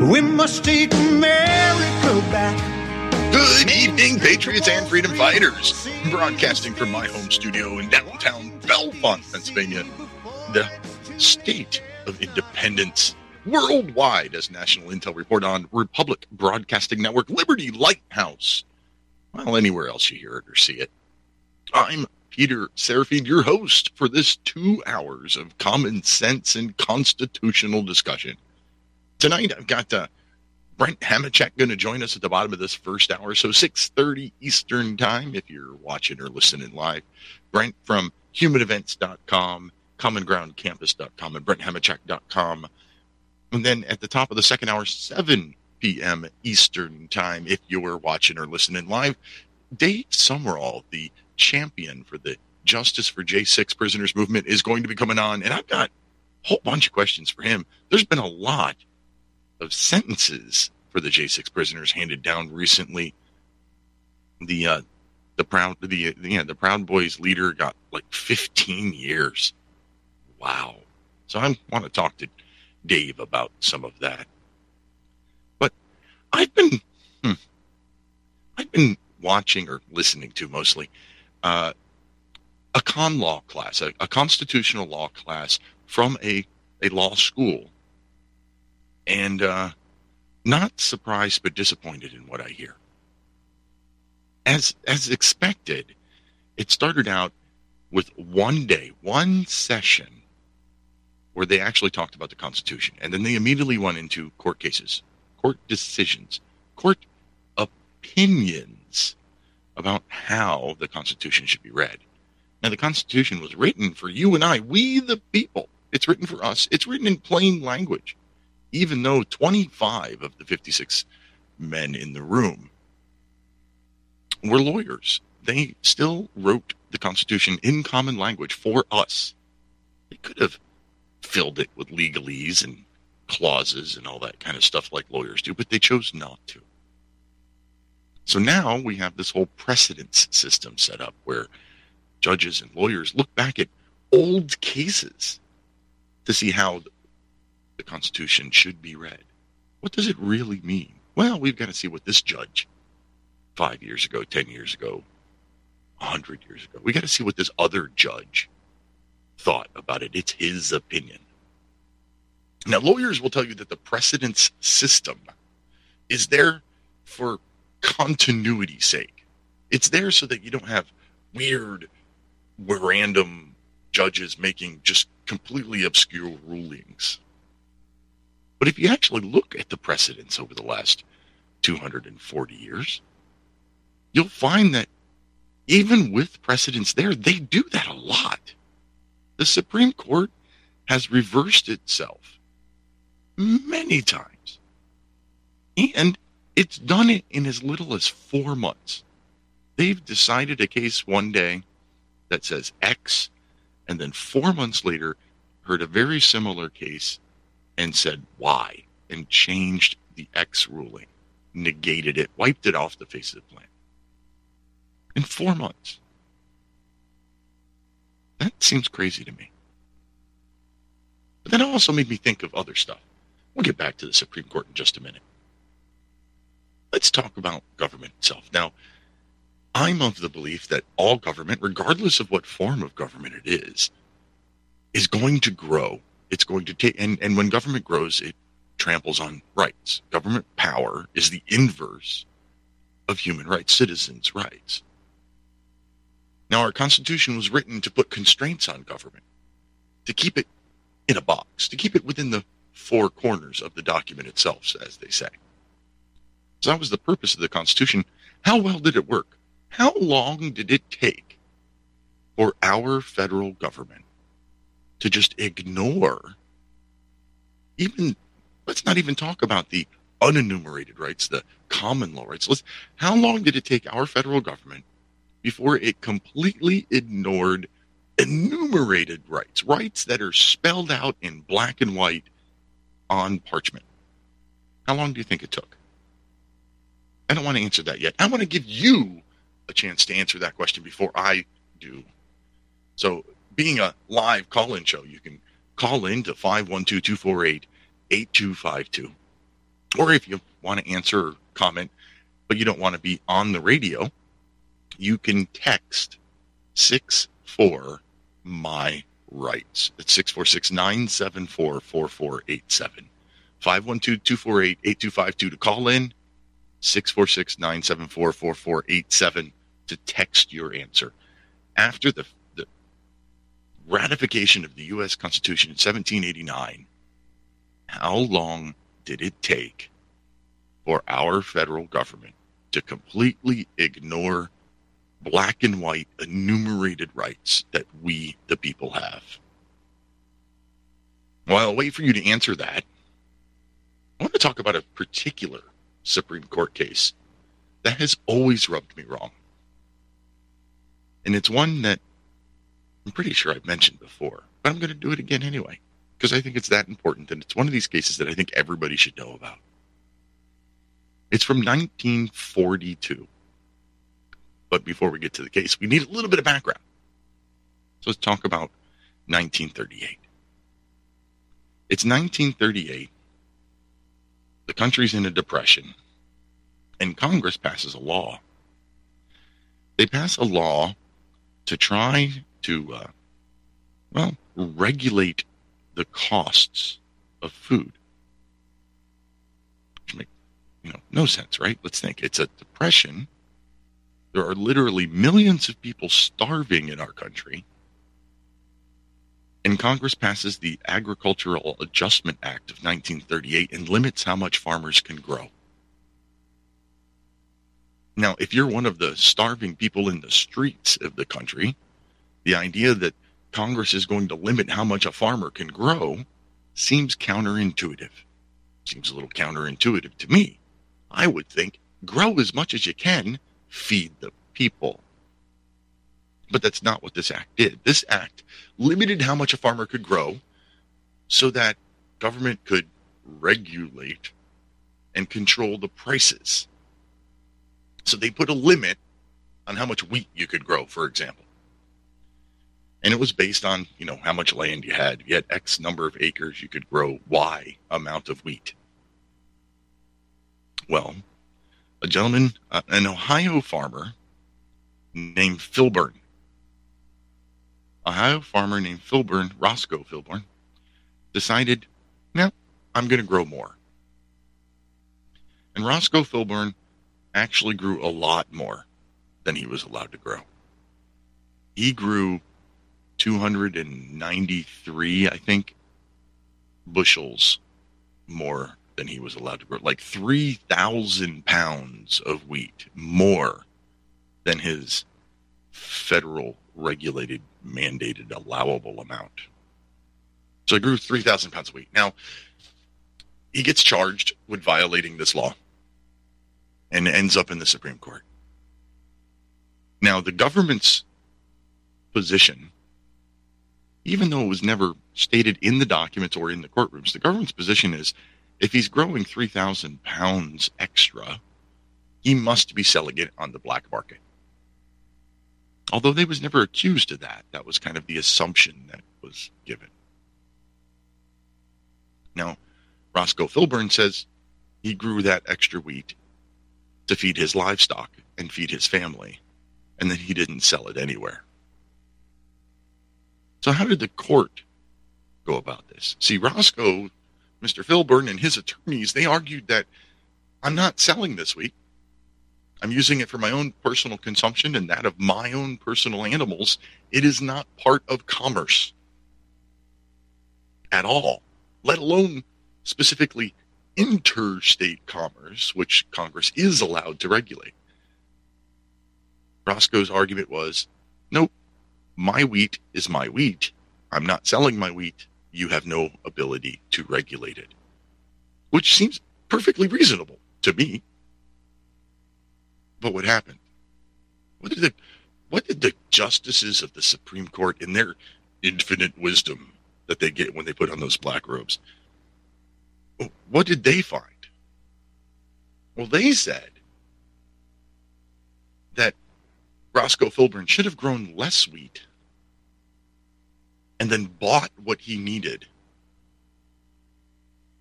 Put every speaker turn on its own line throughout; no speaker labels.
We must take America back.
Good evening, Patriots and freedom fighters. Broadcasting from my home studio in downtown Bellefonte, Pennsylvania, the state of independence worldwide, as National Intel report on Republic Broadcasting Network, Liberty Lighthouse. Well, anywhere else you hear it or see it. I'm Peter Serafine, your host for this two hours of common sense and constitutional discussion. Tonight, I've got uh, Brent Hamachek going to join us at the bottom of this first hour, so 6.30 Eastern Time if you're watching or listening live. Brent from humanevents.com, commongroundcampus.com, and brenthamachek.com. And then at the top of the second hour, 7 p.m. Eastern Time if you're watching or listening live. Dave Sumrall, the champion for the Justice for J6 Prisoners movement, is going to be coming on, and I've got a whole bunch of questions for him. There's been a lot of sentences for the J6 prisoners handed down recently. The uh, the proud the yeah the Proud Boys leader got like 15 years. Wow. So I want to talk to Dave about some of that. But I've been hmm, I've been watching or listening to mostly uh, a con law class, a, a constitutional law class from a a law school and uh, not surprised but disappointed in what I hear. As as expected, it started out with one day, one session where they actually talked about the Constitution, and then they immediately went into court cases, court decisions, court opinions about how the Constitution should be read. Now, the Constitution was written for you and I, we the people. It's written for us. It's written in plain language even though 25 of the 56 men in the room were lawyers. They still wrote the Constitution in common language for us. They could have filled it with legalese and clauses and all that kind of stuff like lawyers do, but they chose not to. So now we have this whole precedence system set up where judges and lawyers look back at old cases to see how the Constitution should be read. What does it really mean? Well, we've got to see what this judge five years ago, 10 years ago, 100 years ago, we got to see what this other judge thought about it. It's his opinion. Now, lawyers will tell you that the precedence system is there for continuity's sake. It's there so that you don't have weird, random judges making just completely obscure rulings. But if you actually look at the precedents over the last 240 years, you'll find that even with precedents there, they do that a lot. The Supreme Court has reversed itself many times. And it's done it in as little as four months. They've decided a case one day that says X, and then four months later, heard a very similar case and said why and changed the X ruling, negated it, wiped it off the face of the planet in four months. That seems crazy to me. But that also made me think of other stuff. We'll get back to the Supreme Court in just a minute. Let's talk about government itself. Now, I'm of the belief that all government, regardless of what form of government it is, is going to grow it's going to take and, and when government grows it tramples on rights. Government power is the inverse of human rights citizens rights. Now our constitution was written to put constraints on government to keep it in a box to keep it within the four corners of the document itself as they say. So that was the purpose of the constitution. How well did it work? How long did it take for our federal government to just ignore even Let's not even talk about the unenumerated rights, the common law rights. Let's, how long did it take our federal government before it completely ignored enumerated rights, rights that are spelled out in black and white on parchment? How long do you think it took? I don't want to answer that yet. I want to give you a chance to answer that question before I do. So, being a live call in show, you can call in to 512 248 8252. Or if you want to answer or comment, but you don't want to be on the radio, you can text 64 my rights. It's 646 974 4487. 512 248 8252 to call in, 646 974 4487 to text your answer. After the, the ratification of the U.S. Constitution in 1789, how long did it take for our federal government to completely ignore black and white enumerated rights that we, the people, have? Well, I'll wait for you to answer that. I want to talk about a particular Supreme Court case that has always rubbed me wrong. And it's one that I'm pretty sure I've mentioned before, but I'm going to do it again anyway because I think it's that important. And it's one of these cases that I think everybody should know about. It's from 1942. But before we get to the case, we need a little bit of background. So let's talk about 1938. It's 1938. The country's in a depression, and Congress passes a law. They pass a law to try to, uh, well, regulate the costs of food. Which make you know no sense, right? Let's think. It's a depression. There are literally millions of people starving in our country. And Congress passes the Agricultural Adjustment Act of 1938 and limits how much farmers can grow. Now, if you're one of the starving people in the streets of the country, the idea that Congress is going to limit how much a farmer can grow seems counterintuitive. Seems a little counterintuitive to me. I would think grow as much as you can, feed the people. But that's not what this act did. This act limited how much a farmer could grow so that government could regulate and control the prices. So they put a limit on how much wheat you could grow, for example and it was based on you know how much land you had. You had X number of acres, you could grow Y amount of wheat. Well, a gentleman, uh, an Ohio farmer named Filburn, Ohio farmer named Filburn, Roscoe Filburn, decided, no, I'm going to grow more. And Roscoe Filburn actually grew a lot more than he was allowed to grow. He grew 293, I think, bushels more than he was allowed to grow. Like 3,000 pounds of wheat more than his federal regulated, mandated, allowable amount. So he grew 3,000 pounds of wheat. Now, he gets charged with violating this law and ends up in the Supreme Court. Now, the government's position even though it was never stated in the documents or in the courtrooms, the government's position is if he's growing 3,000 pounds extra, he must be selling it on the black market. Although they was never accused of that, that was kind of the assumption that was given. Now, Roscoe Filburn says he grew that extra wheat to feed his livestock and feed his family, and then he didn't sell it anywhere. So how did the court go about this? See, Roscoe, Mr. Filburn, and his attorneys, they argued that I'm not selling this wheat. I'm using it for my own personal consumption and that of my own personal animals. It is not part of commerce at all, let alone specifically interstate commerce, which Congress is allowed to regulate. Roscoe's argument was nope, my wheat is my wheat. I'm not selling my wheat. You have no ability to regulate it. which seems perfectly reasonable to me. But what happened? What did the what did the justices of the Supreme Court, in their infinite wisdom that they get when they put on those black robes, what did they find? Well, they said that Roscoe Filburn should have grown less wheat and then bought what he needed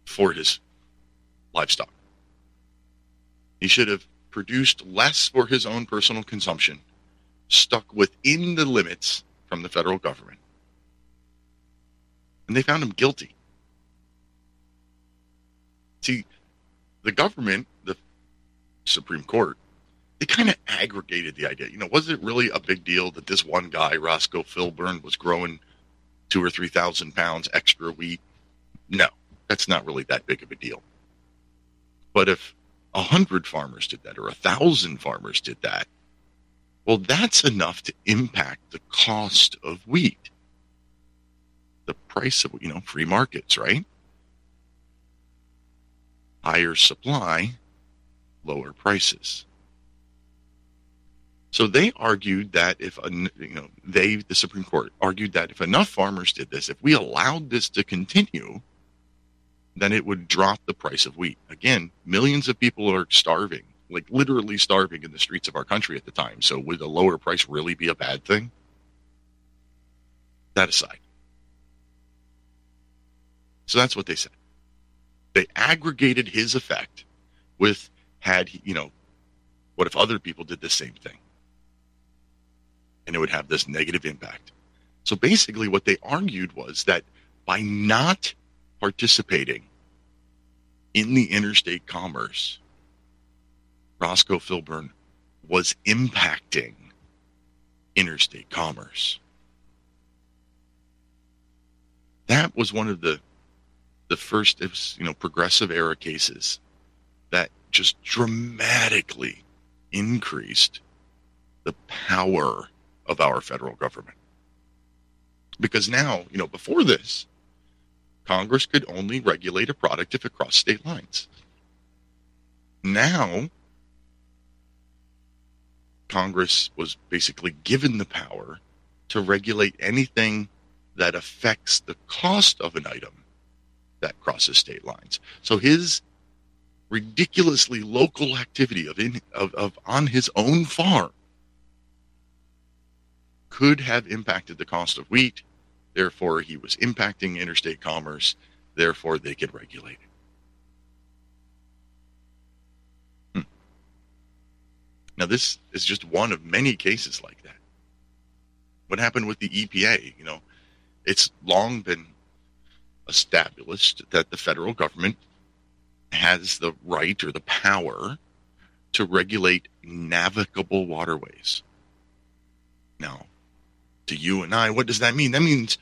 for his livestock. He should have produced less for his own personal consumption, stuck within the limits from the federal government. And they found him guilty. See, the government, the Supreme Court, they kind of aggregated the idea. You know, was it really a big deal that this one guy, Roscoe Filburn, was growing two or three thousand pounds extra wheat? No, that's not really that big of a deal. But if a hundred farmers did that or a thousand farmers did that, well, that's enough to impact the cost of wheat. The price of, you know, free markets, right? Higher supply, lower prices. So they argued that if you know they the Supreme Court argued that if enough farmers did this, if we allowed this to continue, then it would drop the price of wheat. Again, millions of people are starving, like literally starving in the streets of our country at the time. So would a lower price really be a bad thing? That aside. So that's what they said. They aggregated his effect with had you know, what if other people did the same thing? And it would have this negative impact. So basically, what they argued was that by not participating in the interstate commerce, Roscoe Filburn was impacting interstate commerce. That was one of the the first you know progressive era cases that just dramatically increased the power of our federal government. Because now, you know, before this, Congress could only regulate a product if it crossed state lines. Now, Congress was basically given the power to regulate anything that affects the cost of an item that crosses state lines. So his ridiculously local activity of, in, of, of on his own farm could have impacted the cost of wheat Therefore, he was impacting interstate commerce. Therefore, they could regulate it. Hmm. Now, this is just one of many cases like that. What happened with the EPA? You know, it's long been established that the federal government has the right or the power to regulate navigable waterways. Now, to you and I, what does that mean? That means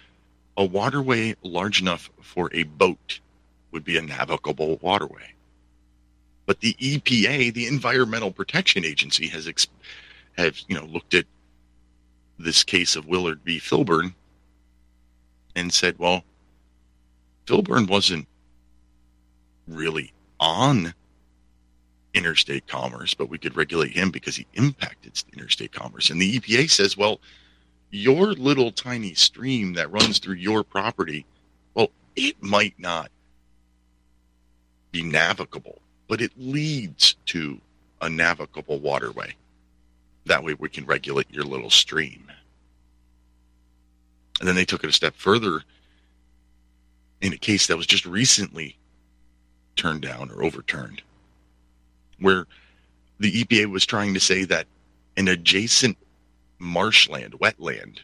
a waterway large enough for a boat would be a navigable waterway. But the EPA, the Environmental Protection Agency, has have you know looked at this case of Wickard v. Filburn and said, well, Filburn wasn't really on interstate commerce, but we could regulate him because he impacted interstate commerce. And the EPA says, well, your little tiny stream that runs through your property, well, it might not be navigable, but it leads to a navigable waterway. That way we can regulate your little stream. And then they took it a step further in a case that was just recently turned down or overturned, where the EPA was trying to say that an adjacent marshland, wetland,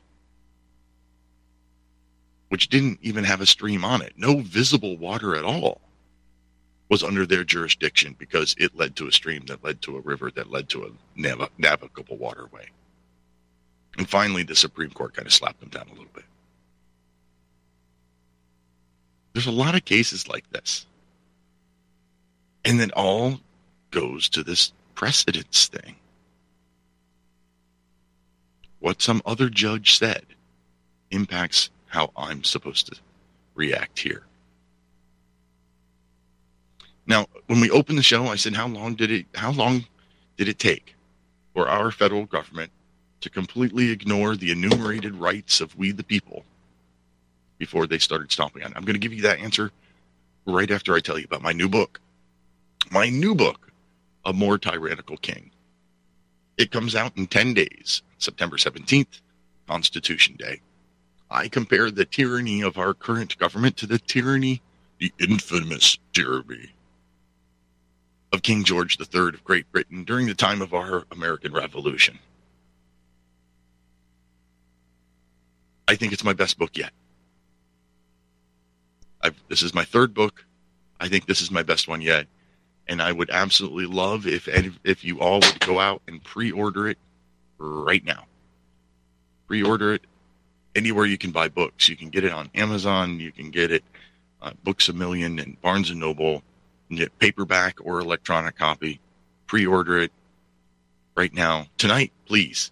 which didn't even have a stream on it. No visible water at all was under their jurisdiction because it led to a stream that led to a river that led to a nav- navigable waterway. And finally, the Supreme Court kind of slapped them down a little bit. There's a lot of cases like this. And then all goes to this precedence thing what some other judge said impacts how I'm supposed to react here. Now, when we opened the show, I said, "How long did it? How long did it take for our federal government to completely ignore the enumerated rights of we the people before they started stomping on?" it? I'm going to give you that answer right after I tell you about my new book. My new book, A More Tyrannical King. It comes out in 10 days, September 17th, Constitution Day. I compare the tyranny of our current government to the tyranny, the infamous tyranny of King George III of Great Britain during the time of our American Revolution. I think it's my best book yet. I've, this is my third book. I think this is my best one yet, and I would absolutely love if if you all would go out and pre-order it right now. Pre-order it anywhere you can buy books. You can get it on Amazon. You can get it uh, Books a Million and Barnes and Noble. Get paperback or electronic copy. Pre-order it right now tonight, please.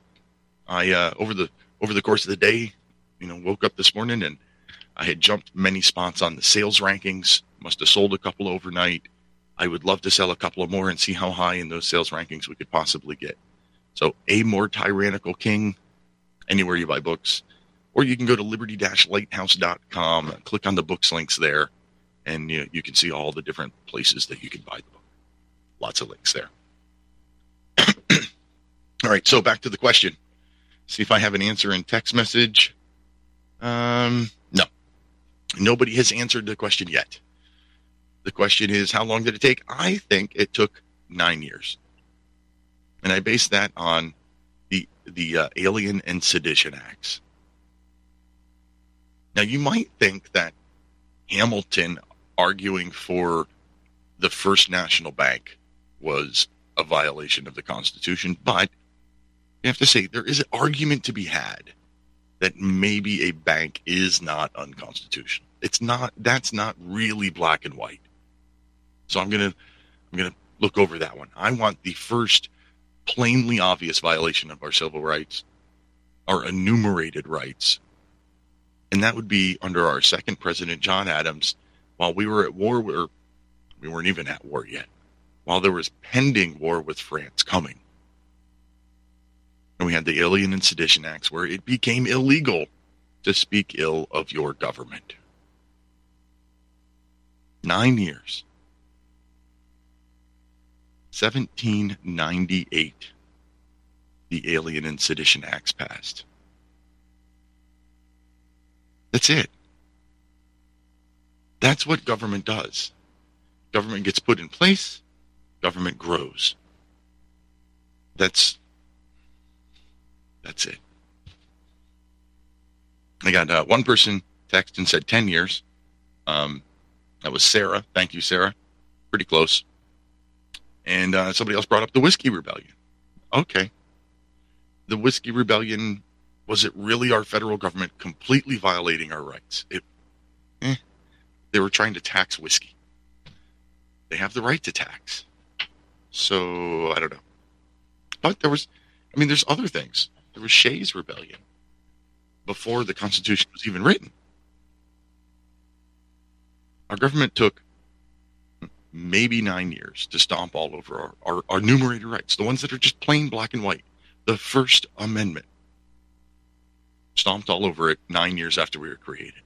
I uh, over the over the course of the day, you know, woke up this morning and I had jumped many spots on the sales rankings. Must have sold a couple overnight. I would love to sell a couple of more and see how high in those sales rankings we could possibly get. So, a more tyrannical king, anywhere you buy books, or you can go to liberty-lighthouse.com, click on the books links there, and you, you can see all the different places that you can buy the book. Lots of links there. all right, so back to the question. See if I have an answer in text message. Um, no, nobody has answered the question yet. The question is, how long did it take? I think it took nine years, and I base that on the the uh, Alien and Sedition Acts. Now, you might think that Hamilton arguing for the First National Bank was a violation of the Constitution, but you have to say there is an argument to be had that maybe a bank is not unconstitutional. It's not. That's not really black and white. So I'm gonna I'm gonna look over that one. I want the first plainly obvious violation of our civil rights, our enumerated rights, and that would be under our second president, John Adams, while we were at war, where we weren't even at war yet, while there was pending war with France coming. And we had the Alien and Sedition Acts, where it became illegal to speak ill of your government. Nine years. 1798, the Alien and Sedition Acts passed. That's it. That's what government does. Government gets put in place, government grows. That's that's it. I got uh, one person text and said 10 years. Um, that was Sarah. Thank you, Sarah. Pretty close. And uh, somebody else brought up the Whiskey Rebellion. Okay. The Whiskey Rebellion was it really our federal government completely violating our rights? It, eh, they were trying to tax whiskey. They have the right to tax. So I don't know. But there was, I mean, there's other things. There was Shays' Rebellion before the Constitution was even written. Our government took maybe nine years to stomp all over our, our, our enumerated rights, the ones that are just plain black and white. The First Amendment stomped all over it nine years after we were created.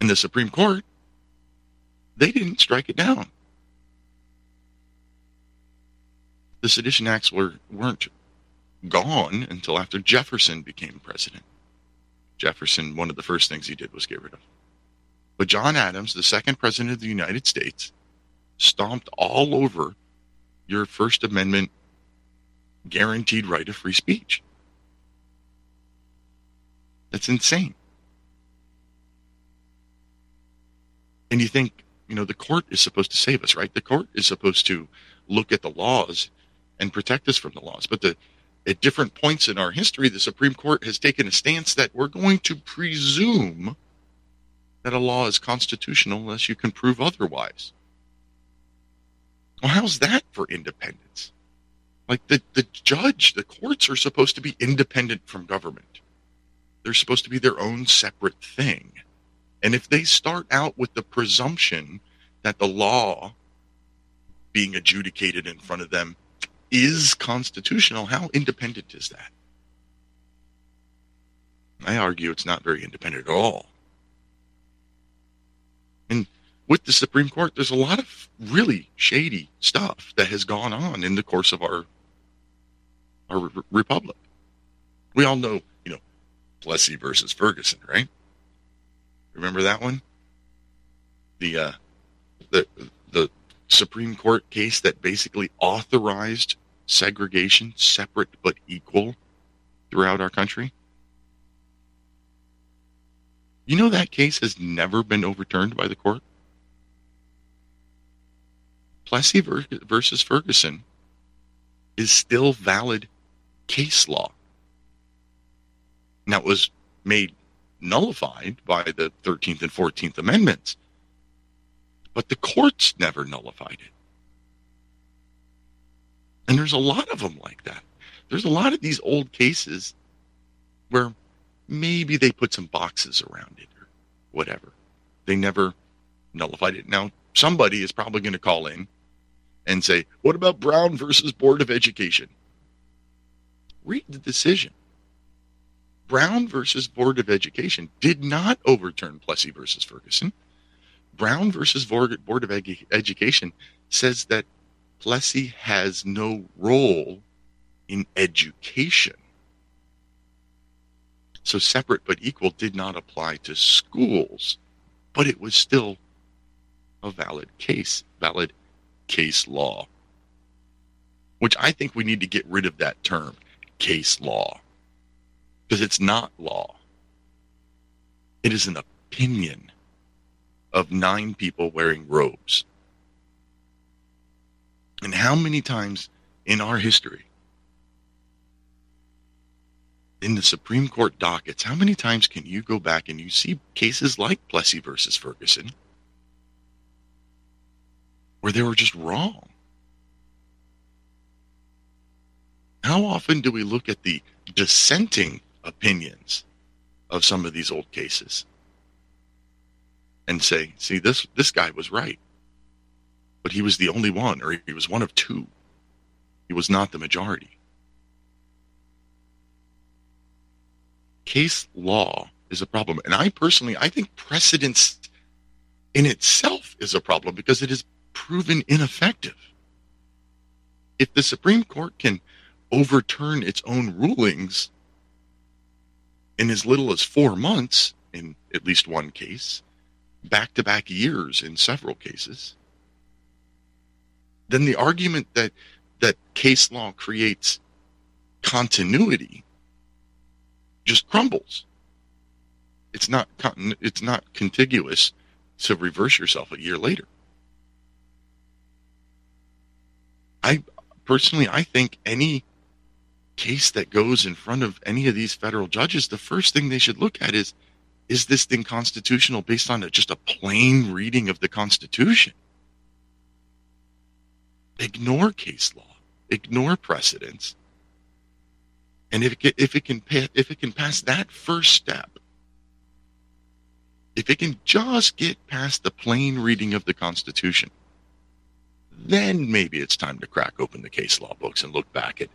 And the Supreme Court, they didn't strike it down. The Sedition Acts were, weren't gone until after Jefferson became president. Jefferson, one of the first things he did was get rid of. But John Adams, the second president of the United States, stomped all over your First Amendment guaranteed right of free speech. That's insane. And you think, you know, the court is supposed to save us, right? The court is supposed to look at the laws and protect us from the laws. But the at different points in our history, the Supreme Court has taken a stance that we're going to presume that a law is constitutional unless you can prove otherwise. Well, how's that for independence? Like the, the judge, the courts are supposed to be independent from government. They're supposed to be their own separate thing. And if they start out with the presumption that the law being adjudicated in front of them is constitutional, how independent is that? I argue it's not very independent at all. And with the Supreme Court, there's a lot of really shady stuff that has gone on in the course of our our re- republic. We all know, you know, Plessy versus Ferguson, right? Remember that one? The uh, the the Supreme Court case that basically authorized segregation, separate but equal, throughout our country. You know that case has never been overturned by the court. Plessy versus Ferguson is still valid case law. Now, it was made nullified by the 13th and 14th Amendments, but the courts never nullified it. And there's a lot of them like that. There's a lot of these old cases where maybe they put some boxes around it or whatever. They never nullified it. Now, somebody is probably going to call in and say, What about Brown versus Board of Education? Read the decision. Brown versus Board of Education did not overturn Plessy versus Ferguson. Brown versus Board of Education says that Plessy has no role in education. So separate but equal did not apply to schools, but it was still a valid case, valid case law, which I think we need to get rid of that term, case law, because it's not law. It is an opinion of nine people wearing robes. And how many times in our history, in the Supreme Court dockets, how many times can you go back and you see cases like Plessy versus Ferguson where they were just wrong. How often do we look at the dissenting opinions of some of these old cases and say, see, this, this guy was right, but he was the only one, or he was one of two. He was not the majority. Case law is a problem. And I personally, I think precedence in itself is a problem because it is proven ineffective. If the Supreme Court can overturn its own rulings in as little as four months, in at least one case, back to back years in several cases, then the argument that that case law creates continuity just crumbles. It's not it's not contiguous to reverse yourself a year later. I personally, I think any case that goes in front of any of these federal judges, the first thing they should look at is, is this thing constitutional based on a, just a plain reading of the Constitution? Ignore case law, ignore precedents, and if it, if it can if it can pass that first step, if it can just get past the plain reading of the Constitution, then maybe it's time to crack open the case law books and look back at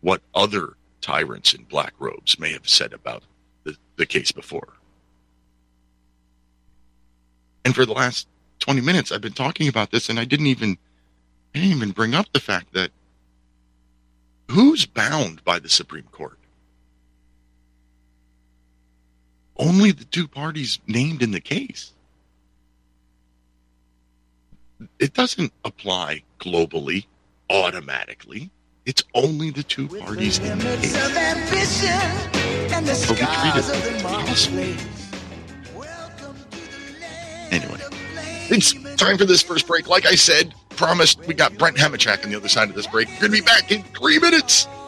what other tyrants in black robes may have said about the, the case before. And for the last 20 minutes, I've been talking about this, and I didn't even I didn't even bring up the fact that who's bound by the Supreme Court? Only the two parties named in the case it doesn't apply globally automatically. It's only the two parties in the case. But we treat it possible. Anyway, it's time for this first break. Like I said, promised we got Brent Hamachek on the other side of this break. We're going to be back in three minutes. Got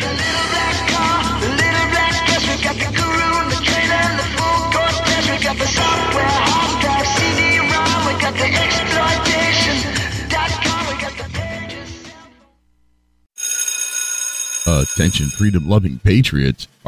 the little black car, the little black dress, we got the guru, the trailer, and the full course test, we got the software, hard drive, CD,
Attention freedom loving patriots.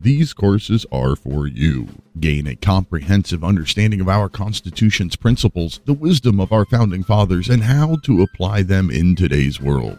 these courses are for you. Gain a comprehensive understanding of our Constitution's principles, the wisdom of our founding fathers, and how to apply them in today's world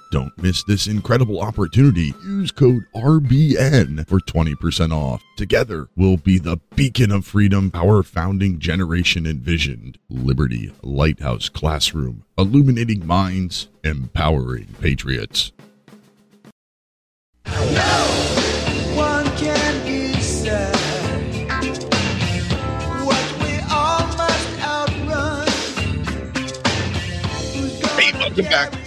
Don't miss this incredible opportunity. Use code RBN for 20% off. Together, we'll be the beacon of freedom our founding generation envisioned. Liberty Lighthouse Classroom, illuminating minds, empowering patriots.
One can decide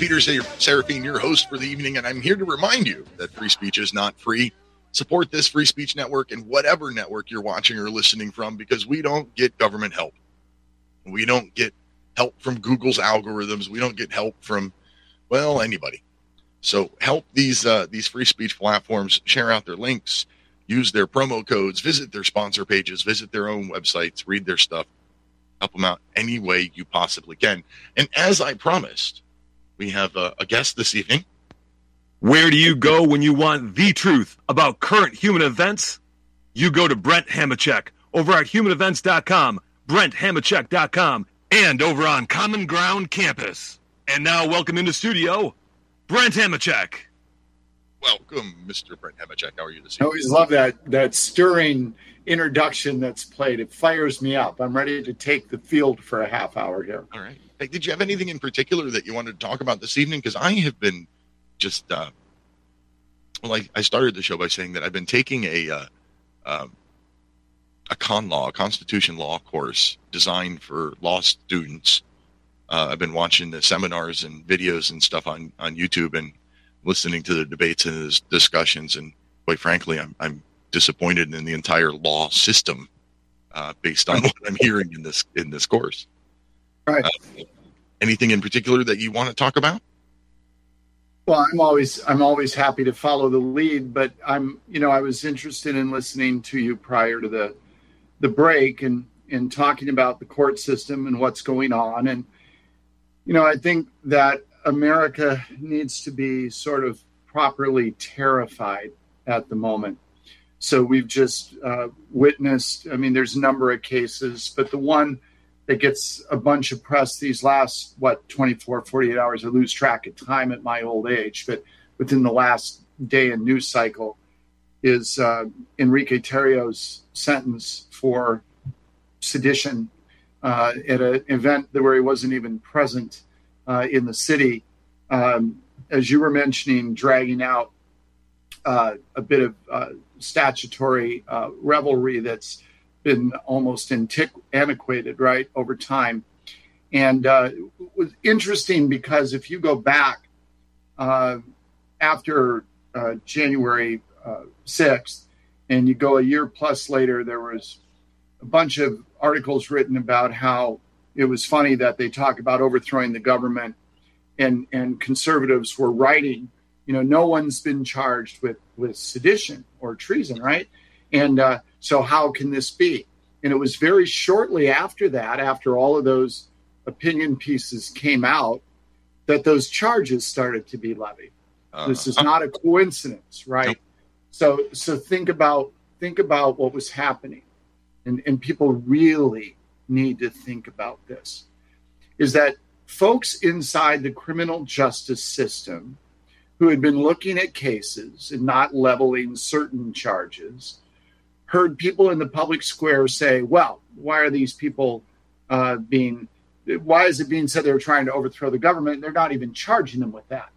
Peter Ser- Serafine, your host for the evening, and I'm here to remind you that free speech is not free. Support this free speech network and whatever network you're watching or listening from because we don't get government help. We don't get help from Google's algorithms. We don't get help from, well, anybody. So help these uh, these free speech platforms share out their links, use their promo codes, visit their sponsor pages, visit their own websites, read their stuff, help them out any way you possibly can. And as I promised, we have a, a guest this evening.
Where do you go when you want the truth about current human events? You go to Brent Hamachek over at humanevents.com, BrentHamachek.com, and over on Common Ground Campus. And now, welcome into studio, Brent Hamachek.
Welcome, Mr. Brent Hamachek. How are you this evening?
I always love that that stirring introduction that's played. It fires me up. I'm ready to take the field for a half hour here.
All right. Hey, did you have anything in particular that you wanted to talk about this evening? Because I have been just, uh, well, I, started the show by saying that I've been taking a uh, um, a con law, a constitution law course designed for law students. Uh, I've been watching the seminars and videos and stuff on on YouTube and listening to the debates and the discussions. And quite frankly, I'm I'm disappointed in the entire law system uh, based on what I'm hearing in this in this course.
Right.
Uh, anything in particular that you want to talk about?
Well, I'm always I'm always happy to follow the lead, but I'm you know I was interested in listening to you prior to the the break and and talking about the court system and what's going on and you know I think that America needs to be sort of properly terrified at the moment. So we've just uh, witnessed. I mean, there's a number of cases, but the one that gets a bunch of press these last what 24 48 hours i lose track of time at my old age but within the last day and news cycle is uh, enrique tarrio's sentence for sedition uh, at an event where he wasn't even present uh, in the city. Um, as you were mentioning dragging out uh, a bit of uh, statutory uh, revelry that's been almost antiqu- antiquated, right, over time. And uh, it was interesting because if you go back uh, after uh, January uh, 6th and you go a year plus later, there was a bunch of articles written about how it was funny that they talk about overthrowing the government and, and conservatives were writing, you know, no one's been charged with, with sedition or treason, right? And uh, so, how can this be? And it was very shortly after that, after all of those opinion pieces came out, that those charges started to be levied.
Uh,
this is not a coincidence, right?
Nope.
So, so think about think about what was happening, and and people really need to think about this. Is that folks inside the criminal justice system who had been looking at cases and not leveling certain charges heard people in the public square say, well, why are these people uh, being, why is it being said they're trying to overthrow the government? They're not even charging them with that.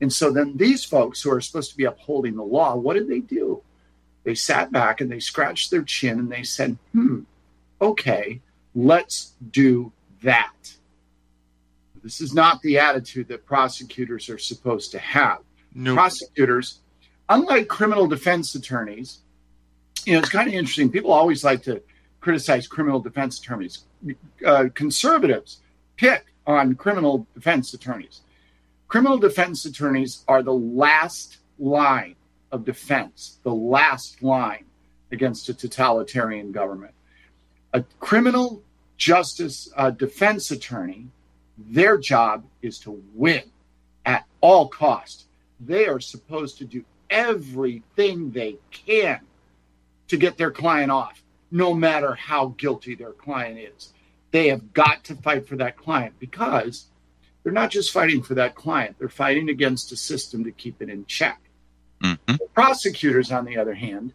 And so then these folks who are supposed to be upholding the law, what did they do? They sat back and they scratched their chin and they said, hmm, okay, let's do that. This is not the attitude that prosecutors are supposed to have.
No,
Prosecutors, unlike criminal defense attorneys, you know, it's kind of interesting. People always like to criticize criminal defense attorneys. Uh, conservatives pick on criminal defense attorneys. Criminal defense attorneys are the last line of defense, the last line against a totalitarian government. A criminal justice uh, defense attorney, their job is to win at all cost. They are supposed to do everything they can to get their client off, no matter how guilty their client is. They have got to fight for that client because they're not just fighting for that client, they're fighting against a system to keep it in check.
Mhm.
Prosecutors, on the other hand,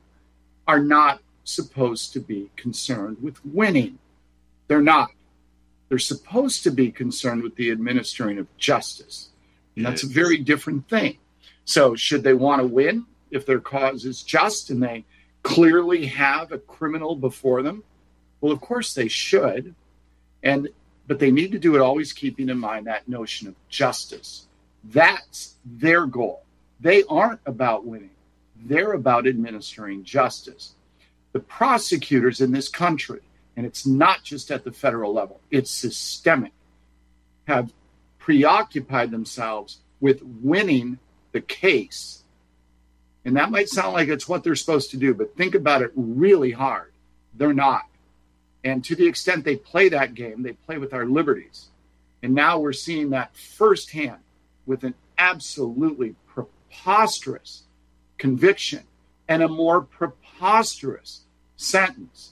are not supposed to be concerned with winning. They're not. They're supposed to be concerned with the administering of justice. And that's a very different thing. So, should they want to win if their cause is just and they clearly have a criminal before them? Well, of course they should. And but they need to do it always keeping in mind that notion of justice. That's their goal. They aren't about winning. They're about administering justice. The prosecutors in this country, and it's not just at the federal level, it's systemic, have preoccupied themselves with winning the case. And that might sound like it's what they're supposed to do, but think about it really hard. They're not. And to the extent they play that game, they play with our liberties. And now we're seeing that firsthand with an absolutely preposterous conviction and a more preposterous sentence.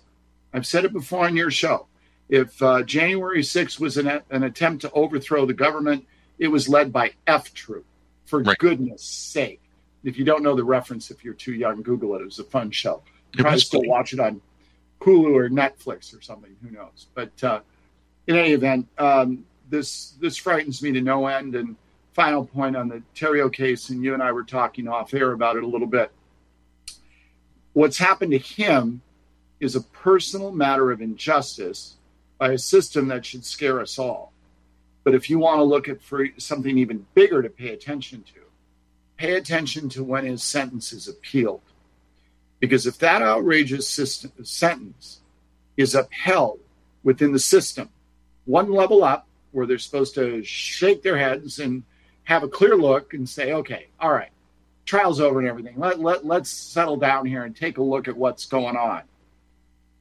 I've said it before on your show. If uh, January 6th was an, an attempt to overthrow the government, it was led by F Troop, for
Right.
goodness sake. If you don't know the reference, if you're too young, Google it. It was a fun show.
It
Probably
was
still
funny.
watch it on Hulu or Netflix or something. Who knows? But uh, in any event, um, this this frightens me to no end. And final point on the Tarrio case, and you and I were talking off air about it a little bit. What's happened to him is a personal matter of injustice by a system that should scare us all. But if you want to look at for something even bigger to pay attention to, pay attention to when his sentence is appealed. Because if that outrageous system, sentence is upheld within the system, one level up, where they're supposed to shake their heads and have a clear look and say, okay, all right, trial's over and everything. Let, let, let's settle down here and take a look at what's going on.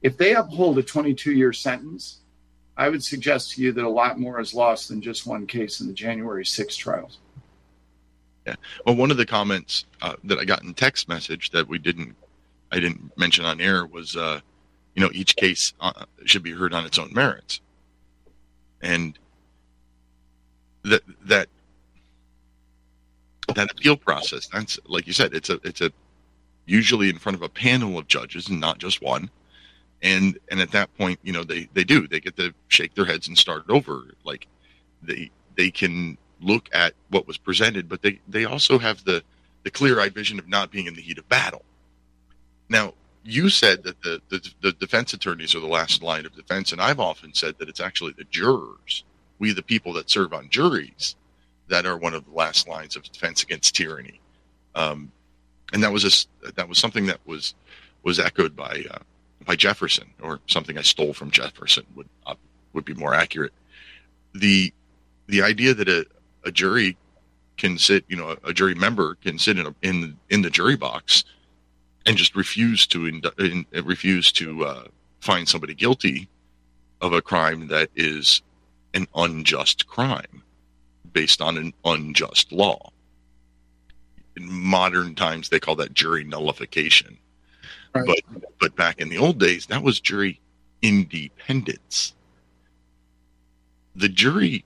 If they uphold a 22 year sentence, I would suggest to you that a lot more is lost than just one case in the January 6 trials.
Well, one of the comments uh, that I got in text message that we didn't, I didn't mention on air was, uh, you know, each case uh, should be heard on its own merits, and that that that appeal process. That's like you said, it's a it's a usually in front of a panel of judges and not just one. And and at that point, you know, they they do they get to shake their heads and start over. Like they they can look at what was presented, but they they also have the the clear eyed vision of not being in the heat of battle. Now, you said that the, the the defense attorneys are the last line of defense, and I've often said that it's actually the jurors, we the people that serve on juries, that are one of the last lines of defense against tyranny. Um, and that was a that was something that was was echoed by uh, by Jefferson, or something I stole from Jefferson would uh, would be more accurate. The the idea that a, a jury can sit, you know, a jury member can sit in a, in in the jury box and just refuse to in, refuse to uh, find somebody guilty of a crime that is an unjust crime based on an unjust law. In modern times, they call that jury nullification.
Right.
But but back in the old days, that was jury independence. The jury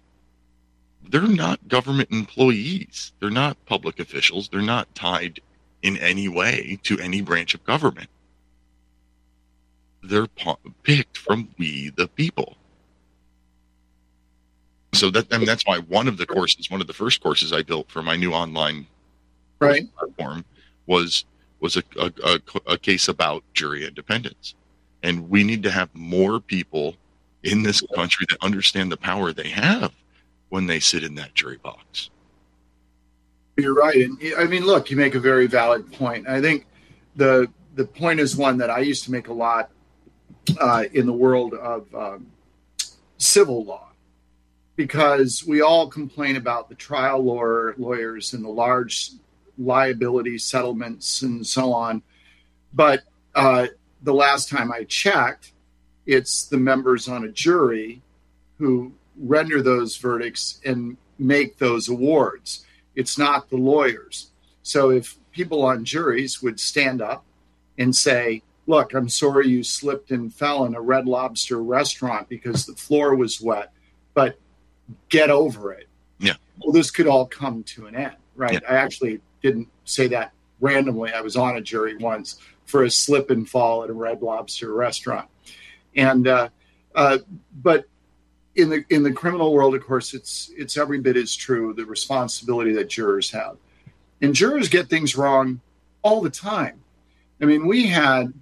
they're not government employees. They're not public officials. They're not tied in any way to any branch of government. They're picked from we the people. So that I mean, that's why one of the courses, one of the first courses I built for my new online
right
platform was was a, a, a, a case about jury independence, and we need to have more people in this country that understand the power they have when they sit in that jury box.
You're right, and I mean, look, you make a very valid point. I think the the point is one that I used to make a lot uh, in the world of um, civil law, because we all complain about the trial lawyer, lawyers and the large liability settlements and so on, but uh, the last time I checked, it's the members on a jury who render those verdicts and make those awards. It's not the lawyers. So if people on juries would stand up and say, Look, I'm sorry you slipped and fell in a red lobster restaurant because the floor was wet, but get over it.
Yeah.
Well, this could all come to an end, right?
Yeah.
I actually didn't say that randomly. I was on a jury once for a slip and fall at a red lobster restaurant. And, uh, uh, but in the in the criminal world, of course, it's it's every bit as true the responsibility that jurors have, and jurors get things wrong all the time. I mean, we had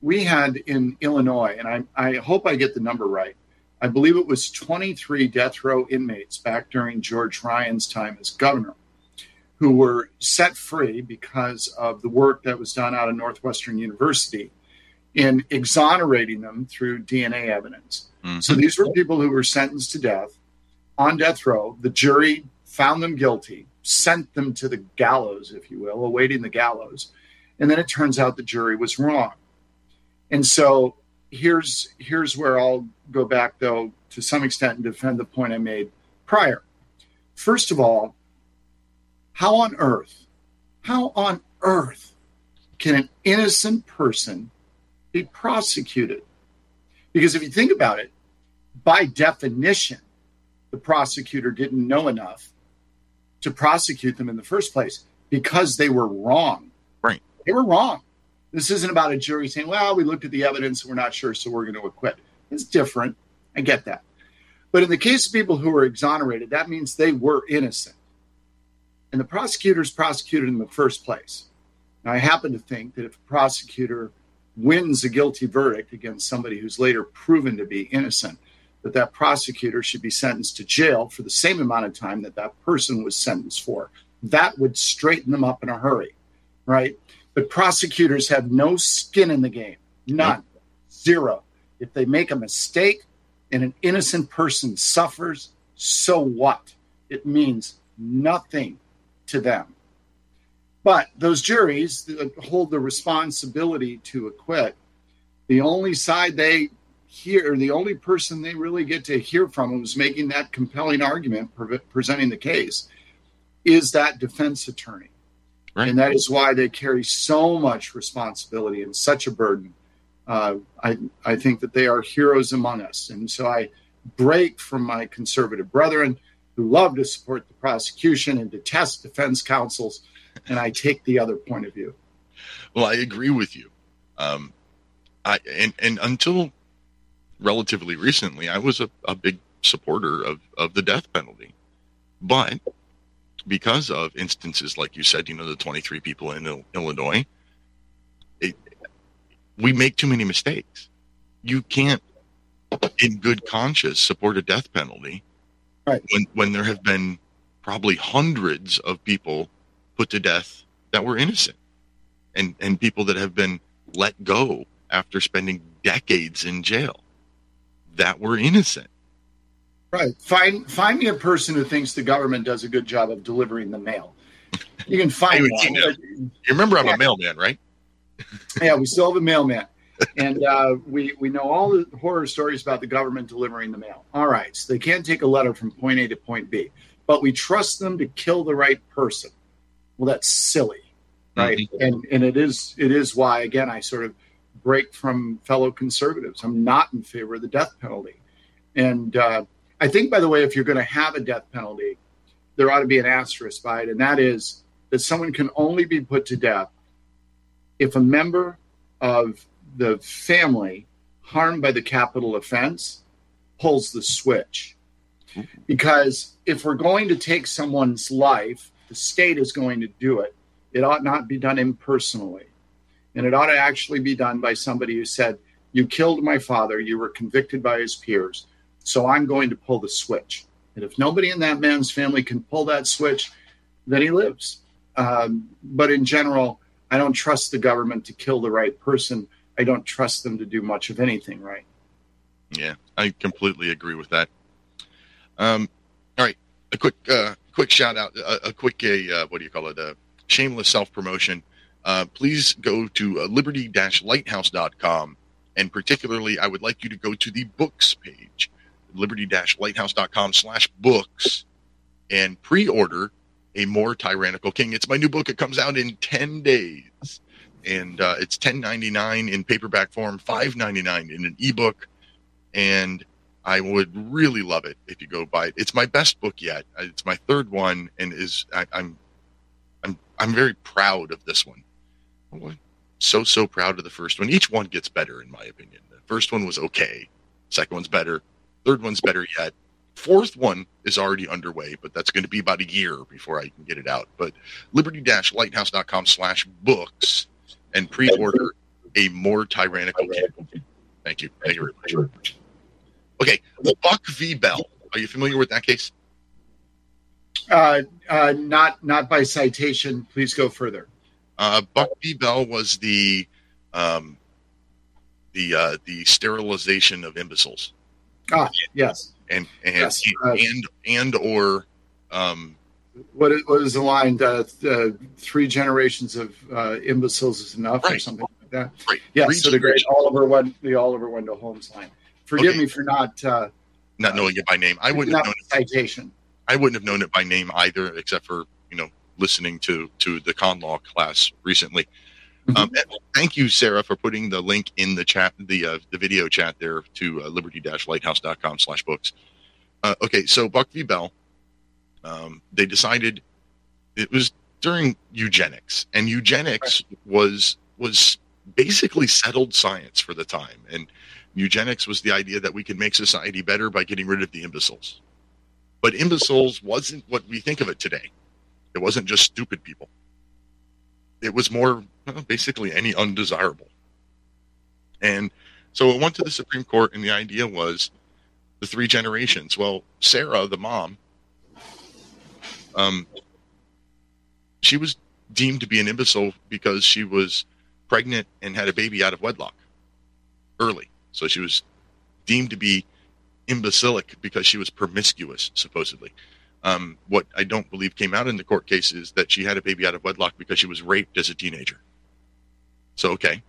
we had in Illinois, and I I hope I get the number right. I believe it was 23 death row inmates back during George Ryan's time as governor, who were set free because of the work that was done out of Northwestern University in exonerating them through DNA evidence.
Mhm.
So these were people who were sentenced to death on death row. The jury found them guilty, sent them to the gallows, if you will, awaiting the gallows. And then it turns out the jury was wrong. And so here's here's where I'll go back though to some extent and defend the point I made prior. First of all, how on earth, how on earth can an innocent person be prosecuted? Because if you think about it, by definition, the prosecutor didn't know enough to prosecute them in the first place because they were wrong.
Right.
They were wrong. This isn't about a jury saying, well, we looked at the evidence and we're not sure, so we're going to acquit. It's different. I get that. But in the case of people who were exonerated, that means they were innocent. And the prosecutors prosecuted in the first place. Now, I happen to think that if a prosecutor wins a guilty verdict against somebody who's later proven to be innocent, that that prosecutor should be sentenced to jail for the same amount of time that that person was sentenced for. That would straighten them up in a hurry, right? But prosecutors have no skin in the game, none, zero. If they make a mistake and an innocent person suffers, so what? It means nothing to them. But those juries that hold the responsibility to acquit. The only side they hear, the only person they really get to hear from who's making that compelling argument, pre- presenting the case, is that defense attorney.
Right.
And that is why they carry so much responsibility and such a burden. Uh, I, I think that they are heroes among us. And so I break from my conservative brethren who love to support the prosecution and detest defense counsels, and I take the other point of view.
Well, I agree with you. Um, I and and until relatively recently, I was a, a big supporter of of the death penalty, but because of instances like you said, you know, the 23 people in Il- Illinois, it, we make too many mistakes. You can't, in good conscience, support a death penalty
Right.
when when there have been probably hundreds of people put to death that were innocent, and and people that have been let go after spending decades in jail that were innocent.
Right. Find find me a person who thinks the government does a good job of delivering the mail. You can find one.
that. You remember I'm
Yeah.
a mailman, right?
yeah, we still have a mailman, and uh, we we know all the horror stories about the government delivering the mail. All right, so they can't take a letter from point A to point B, but we trust them to kill the right person. Well, that's silly, right? And and it is it is why again I sort of break from fellow conservatives. I'm not in favor of the death penalty, and uh, I think by the way, if you're going to have a death penalty, there ought to be an asterisk by it, and that is that someone can only be put to death if a member of the family harmed by the capital offense pulls the switch. Because if we're going to take someone's life, the state is going to do it. It ought not be done impersonally. And it ought to actually be done by somebody who said, You killed my father, you were convicted by his peers, so I'm going to pull the switch. And if nobody in that man's family can pull that switch, then he lives. Um, but in general, I don't trust the government to kill the right person. I don't trust them to do much of anything right.
Yeah, I completely agree with that. Um, all right, a quick, uh, quick shout out, a, a quick, uh, what do you call it? A shameless self promotion. Uh, please go to uh, liberty-lighthouse.com, and particularly, I would like you to go to the books page, liberty lighthouse.com slash books, and pre-order a more tyrannical king. It's my new book. It comes out in ten days, and uh, it's ten ninety nine in paperback form, five ninety nine in an ebook, and I would really love it if you go buy it. It's my best book yet. It's my third one, and is I, I'm I'm I'm very proud of this one. Oh, so so proud of the first one. Each one gets better, in my opinion. The first one was okay. Second one's better. Third one's better yet. Fourth one is already underway, but that's going to be about a year before I can get it out. But liberty-lighthouse.com slash books and pre-order a more tyrannical. Thank you. Thank you very much. Okay, Buck v. Bell. Are you familiar with that case?
Uh, uh, not not by citation. Please go further.
Uh, Buck v. Bell was the um, the uh, the sterilization of imbeciles,
Ah, yes.
and and
Yes, uh,
and and or um,
What is, what is the line? Uh, uh, three generations of uh, imbeciles is enough, or something like that.
right,
Yes.
three
so the great Oliver Wend- the Oliver Wendell Holmes line. Forgive
Okay.
me for not uh,
not knowing it by name. I wouldn't have known it.
citation.
I wouldn't have known it by name either, except for you know listening to to the con law class recently.
Mm-hmm.
Um, thank you, Sarah, for putting the link in the chat, the uh, the video chat there to uh, liberty-lighthouse.com slash books. Uh, okay, so Buck v. Bell, um, they decided it was during eugenics, and eugenics was was basically settled science for the time, and eugenics was the idea that we could make society better by getting rid of the imbeciles. But imbeciles wasn't what we think of it today. It wasn't just stupid people. It was more well, basically any undesirable. And so it went to the Supreme Court, and the idea was the three generations. Well, Sarah, the mom, um, she was deemed to be an imbecile because she was pregnant and had a baby out of wedlock early. So she was deemed to be imbecilic because she was promiscuous, supposedly. Um, what I don't believe came out in the court case is that she had a baby out of wedlock because she was raped as a teenager. So, okay,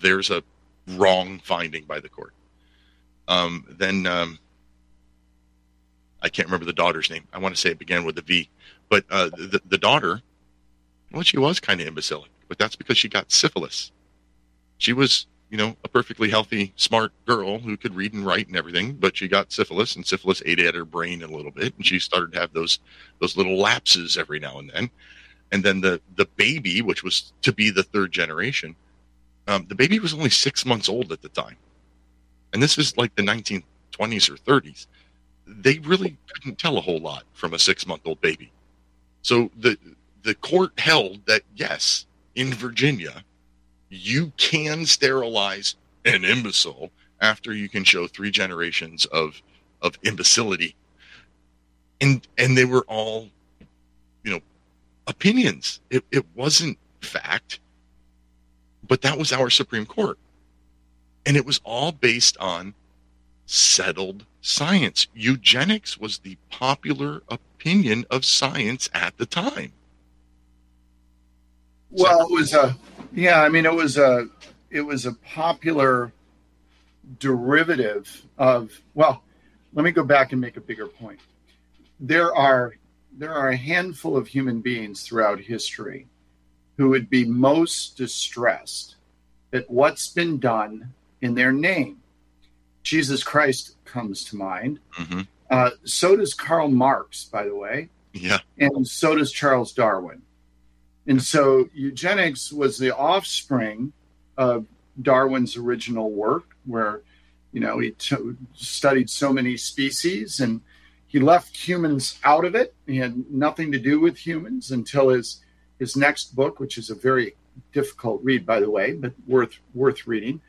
there's a wrong finding by the court. Um, then um, I can't remember the daughter's name. I want to say it began with a V, but uh, the the daughter, well, she was kind of imbecilic, but that's because she got syphilis. She was, you know, a perfectly healthy, smart girl who could read and write and everything, but she got syphilis, and syphilis ate at her brain a little bit, and she started to have those those little lapses every now and then. And then the the baby, which was to be the third generation, um, the baby was only six months old at the time, and this is like the 1920s or 30s. They really couldn't tell a whole lot from a six month old baby. So the the court held that yes, in Virginia, you can sterilize an imbecile after you can show three generations of of imbecility. And and they were all, you know, opinions. It it wasn't fact, but that was our Supreme Court. And it was all based on settled science. Eugenics was the popular opinion of science at the time.
Well, it was a yeah. I mean, it was a it was a popular derivative of. Well, let me go back and make a bigger point. There are there are a handful of human beings throughout history who would be most distressed at what's been done in their name. Jesus Christ comes to mind.
hmm
Uh, so does Karl Marx, by the way.
Yeah.
and so does Charles Darwin. And so eugenics was the offspring of Darwin's original work, where you know he t- studied so many species and he left humans out of it. He had nothing to do with humans until his his next book, which is a very difficult read, by the way, but worth worth reading.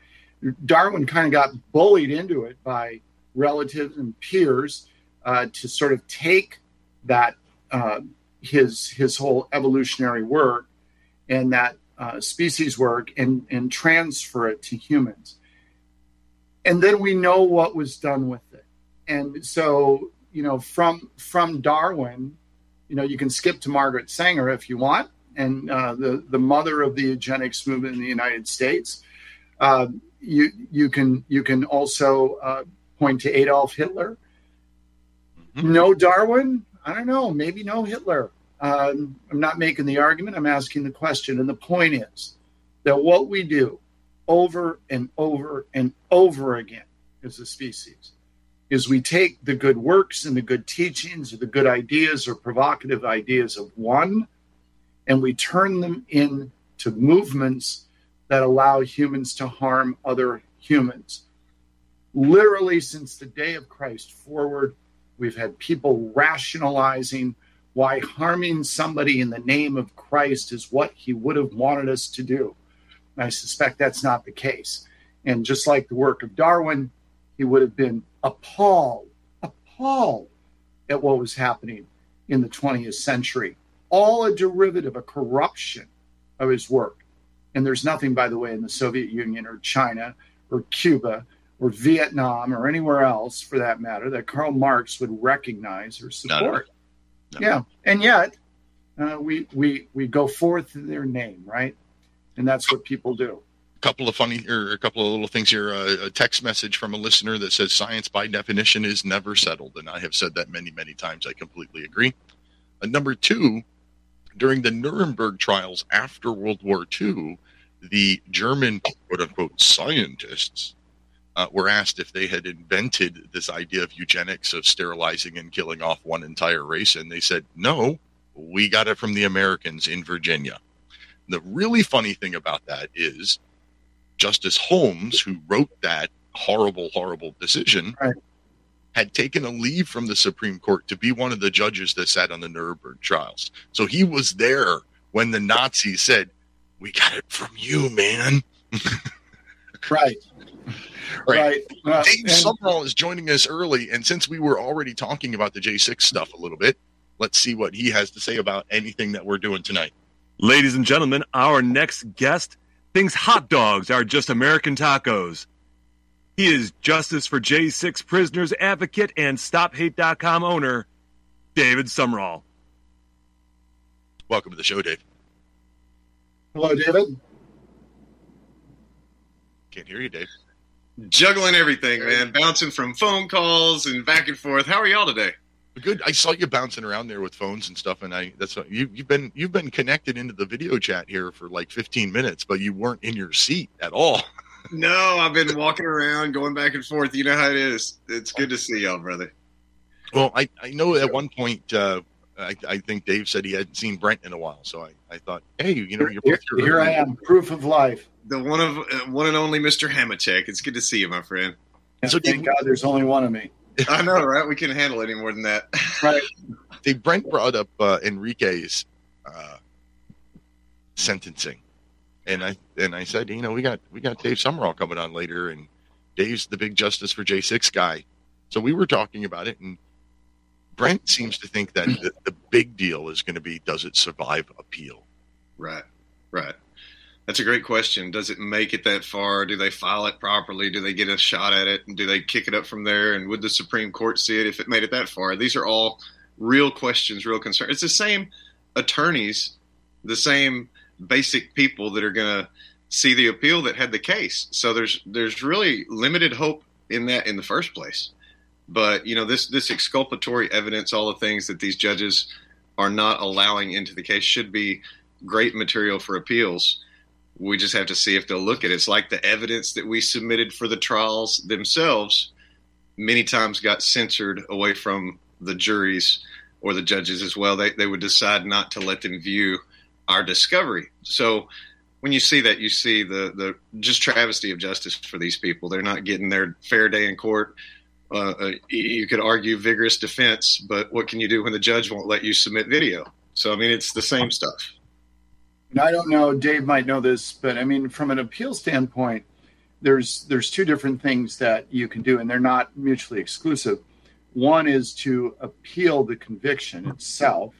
Darwin kind of got bullied into it by relatives and peers uh, to sort of take that uh, his his whole evolutionary work and that uh, species work and and transfer it to humans. And then we know what was done with it. And so you know from from Darwin, you know you can skip to Margaret Sanger if you want, and uh, the the mother of the eugenics movement in the United States. Uh, you you can you can also uh, point to Adolf Hitler.
Mhm.
No Darwin. I don't know. Maybe no Hitler. Um, I'm not making the argument. I'm asking the question. And the point is that what we do over and over and over again as a species is we take the good works and the good teachings or the good ideas or provocative ideas of one and we turn them into movements that allow humans to harm other humans. Literally, since the day of Christ forward, we've had people rationalizing why harming somebody in the name of Christ is what he would have wanted us to do. And I suspect that's not the case. And just like the work of Darwin, he would have been appalled, appalled at what was happening in the 20th century. All a derivative, a corruption of his work. And there's nothing, by the way, in the Soviet Union or China or Cuba or Vietnam or anywhere else, for that matter, that Karl Marx would recognize or support.
No.
Yeah, and yet uh, we we we go forth in their name, right? And that's what people do.
A couple of funny or a couple of little things here. Uh, a text message from a listener that says science by definition is never settled, and I have said that many, many times. I completely agree. Uh, number two, during the Nuremberg trials after World War II, the German quote unquote scientists uh, were asked if they had invented this idea of eugenics of sterilizing and killing off one entire race, and they said no, we got it from the Americans in Virginia. The really funny thing about that is Justice Holmes, who wrote that horrible, horrible decision,
Right.
had taken a leave from the Supreme Court to be one of the judges that sat on the Nuremberg trials. So he was there when the Nazis said, We got it from you, man.
Right.
Right.
Right. Uh,
Dave
and-
Sumrall is joining us early. And since we were already talking about the J6 stuff a little bit, let's see what he has to say about anything that we're doing tonight.
Ladies and gentlemen, our next guest thinks hot dogs are just American tacos. He is Justice for J6 Prisoners advocate and StopHate.com owner, David Sumrall.
Welcome to the show, Dave.
Hello, David.
Can't hear you, Dave.
Juggling everything, man, bouncing from phone calls and back and forth. How are y'all today?
Good. I saw you bouncing around there with phones and stuff, and I that's what you you've been you've been connected into the video chat here for like 15 minutes, but you weren't in your seat at all.
No, I've been walking around, going back and forth. You know how it is. It's good to see y'all, brother.
Well, I I know at one point uh, I I think Dave said he hadn't seen Brent in a while, so I I thought, hey, you know, you're
Here,
both
here I am, proof of life.
The one of uh, one and only Mr. Hamachek. It's good to see you, my friend.
And
So
thank
did-
God there's only one of me.
I know, right? We couldn't handle any more than that.
Right.
Dave Brent brought up uh, Enrique's uh, sentencing, and I and I said, you know, we got we got Dave Sumrall coming on later, and Dave's the big Justice for J six guy, so we were talking about it, and Brent seems to think that the, the big deal is going to be does it survive appeal?
Right, right. That's a great question. Does it make it that far? Do they file it properly? Do they get a shot at it? And do they kick it up from there? And would the Supreme Court see it if it made it that far? These are all real questions, real concerns. It's the same attorneys, the same basic people that are going to see the appeal that had the case. So there's there's really limited hope in that in the first place. But you know this this exculpatory evidence, all the things that these judges are not allowing into the case, should be great material for appeals. We just have to see if they'll look at it. It's like the evidence that we submitted for the trials themselves many times got censored away from the juries or the judges as well, they, they would decide not to let them view our discovery. So when you see that, you see the, the just travesty of justice for these people. They're not getting their fair day in court. Uh, uh, you could argue vigorous defense, but what can you do when the judge won't let you submit video? So, I mean, it's the same stuff.
And I don't know, Dave might know this, but I mean, from an appeal standpoint, there's there's two different things that you can do, and they're not mutually exclusive. One is to appeal the conviction itself,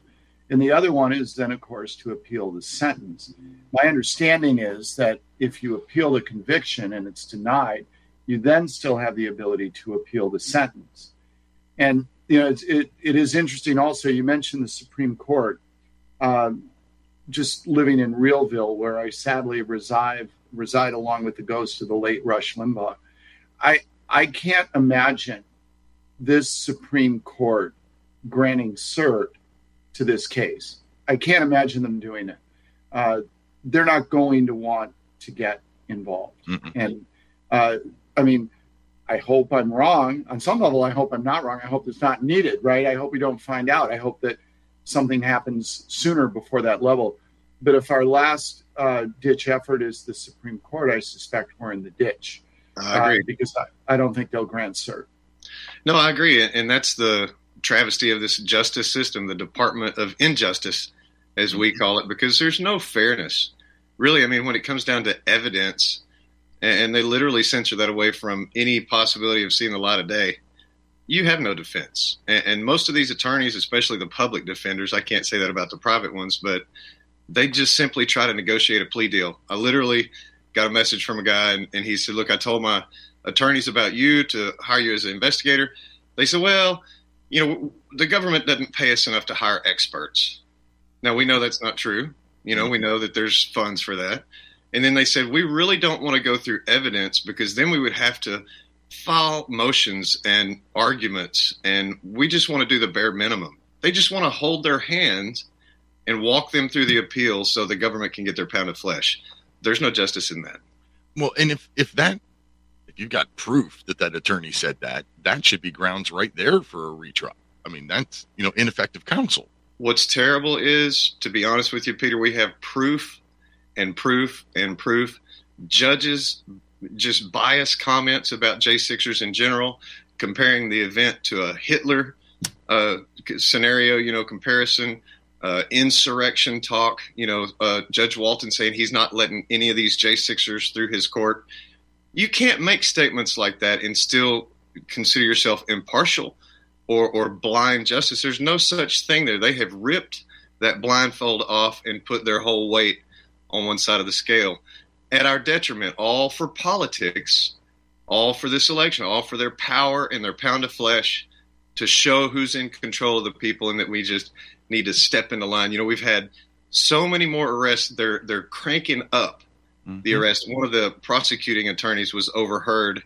and the other one is then, of course, to appeal the sentence. My understanding is that if you appeal the conviction and it's denied, you then still have the ability to appeal the sentence. And you know, it's, it it is interesting. Also, you mentioned the Supreme Court. Um, just living in Realville, where I sadly reside reside along with the ghost of the late Rush Limbaugh. I I can't imagine this Supreme Court granting cert to this case. I can't imagine them doing it. Uh, they're not going to want to get involved.
Mm-mm.
And uh, I mean, I hope I'm wrong. On some level, I hope I'm not wrong. I hope it's not needed, right? I hope we don't find out. I hope that something happens sooner before that level. But if our last uh, ditch effort is the Supreme Court, I suspect we're in the ditch
I agree.
uh, because I, I don't think they'll grant cert.
No, I agree, and that's the travesty of this justice system, the Department of Injustice, as we call it, because there's no fairness. Really, I mean, when it comes down to evidence, and they literally censor that away from any possibility of seeing the light of day, you have no defense. And, and most of these attorneys, especially the public defenders, I can't say that about the private ones, but they just simply try to negotiate a plea deal. I literally got a message from a guy, and, and he said, "Look, I told my attorneys about you to hire you as an investigator. They said, well, you know, the government doesn't pay us enough to hire experts. Now we know that's not true. You know, mm-hmm. we know that there's funds for that. And then they said, we really don't want to go through evidence because then we would have to file motions and arguments. And we just want to do the bare minimum. They just want to hold their hands and walk them through the appeal so the government can get their pound of flesh. There's no justice in that.
Well, and if if that if you've got proof that that attorney said that, that should be grounds right there for a retrial. I mean, that's you know ineffective counsel.
What's terrible is, to be honest with you, Peter, we have proof and proof and proof. Judges just bias comments about J6ers in general, comparing the event to a Hitler uh, scenario, you know, comparison, uh, insurrection talk. You know, uh, Judge Walton saying he's not letting any of these J6ers through his court. You can't make statements like that and still consider yourself impartial or, or blind justice. There's no such thing there. They have ripped that blindfold off and put their whole weight on one side of the scale at our detriment, all for politics, all for this election, all for their power and their pound of flesh to show who's in control of the people and that we just need to step into line. You know, we've had so many more arrests. They're they're cranking up the mm-hmm. arrest. One of the prosecuting attorneys was overheard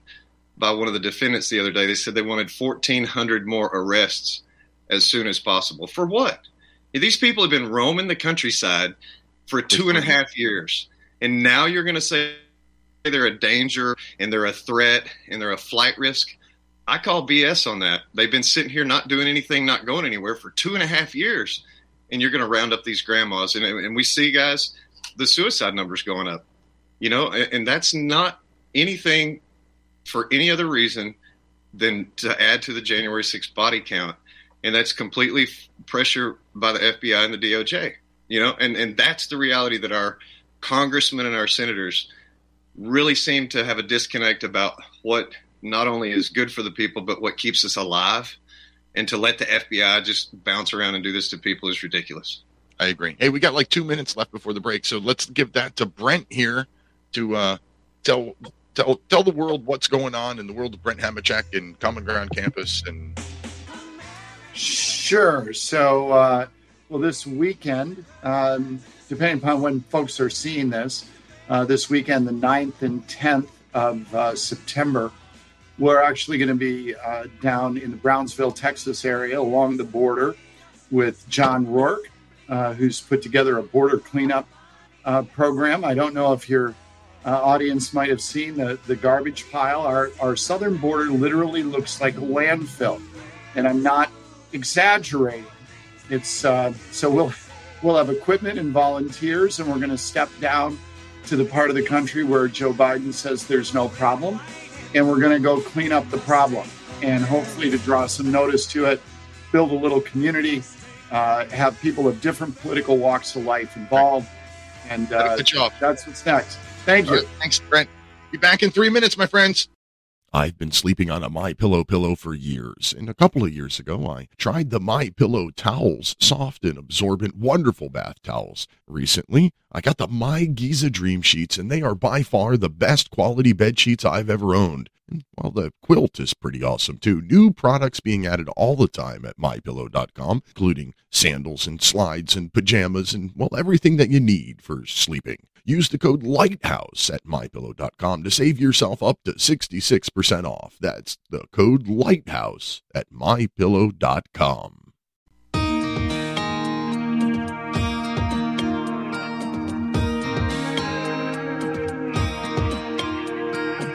by one of the defendants the other day. They said they wanted 1,400 more arrests as soon as possible. For what? These people have been roaming the countryside for two and a half years. And now you're going to say they're a danger and they're a threat and they're a flight risk. I call BS on that. They've been sitting here not doing anything, not going anywhere for two and a half years. And you're going to round up these grandmas. And, and we see, guys, the suicide numbers going up. You know, and, and that's not anything for any other reason than to add to the January 6th body count. And that's completely pressure by the FBI and the DOJ. You know, and, and that's the reality that our congressmen and our senators really seem to have a disconnect about what not only is good for the people, but what keeps us alive. And to let the FBI just bounce around and do this to people is ridiculous.
I agree. Hey, we got like two minutes left before the break, so let's give that to Brent here to uh, tell tell tell the world what's going on in the world of Brent Hamachek and Common Ground Campus and
Sure. So, uh, well, this weekend, um, depending upon when folks are seeing this, uh, this weekend, the 9th and 10th of uh, September, we're actually going to be uh, down in the Brownsville, Texas area along the border with John Rourke, uh, who's put together a border cleanup uh, program. I don't know if your uh, audience might have seen the, the garbage pile. Our, our southern border literally looks like a landfill. And I'm not exaggerating. It's uh, so we'll we'll have equipment and volunteers, and we're going to step down to the part of the country where Joe Biden says there's no problem, and we're going to go clean up the problem, and hopefully to draw some notice to it, build a little community, uh, have people of different political walks of life involved, and uh,
Good job.
that's what's next. Thank you.
right, thanks, Brent. Be back in three minutes, my friends.
I've been sleeping on a My Pillow pillow for years, and a couple of years ago I tried the My Pillow towels, soft and absorbent, wonderful bath towels. Recently, I got the My Giza Dream Sheets, and they are by far the best quality bed sheets I've ever owned. And while the quilt is pretty awesome too, new products being added all the time at mypillow.com, including sandals and slides and pajamas and well everything that you need for sleeping. Use the code LIGHTHOUSE at mypillow.com to save yourself up to 66% off. That's the code LIGHTHOUSE at mypillow.com.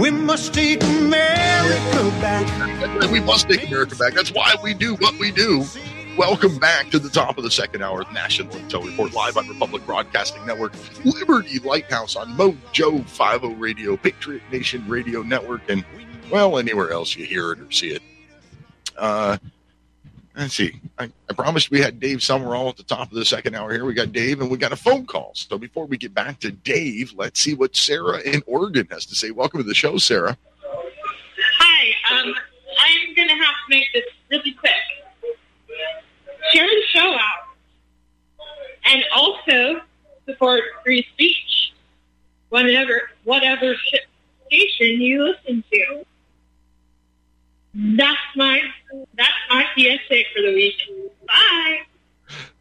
We must take America back.
We must take America back. That's why we do what we do. Welcome back to the top of the second hour of National Intel Report live on Republic Broadcasting Network, Liberty Lighthouse on Mojo 50 Radio, Patriot Nation Radio Network, and well, anywhere else you hear it or see it. Uh, let's see. I, I promised we had Dave Sumrall at the top of the second hour here. We got Dave and we got a phone call. So before we get back to Dave, let's see what Sarah in Oregon has to say. Welcome to the show, Sarah.
Hi, um, I'm going to have to make this really quick. Share the show out. And also support free speech. Whatever, whatever station you listen to. That's my, that's my PSA for the week. Bye.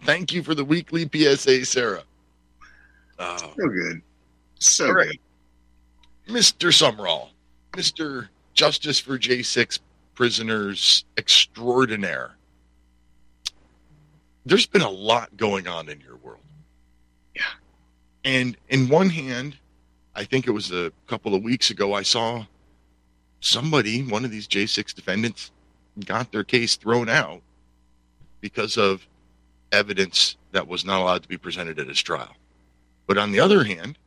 Thank you for the weekly PSA, Sarah. Uh,
So good. So
All right.
good.
Mr. Sumrall, Mr. Justice for J6 Prisoners Extraordinaire. There's been a lot going on in your world.
Yeah.
And in one hand, I think it was a couple of weeks ago, I saw somebody, one of these J6 defendants, got their case thrown out because of evidence that was not allowed to be presented at his trial. But on the other hand,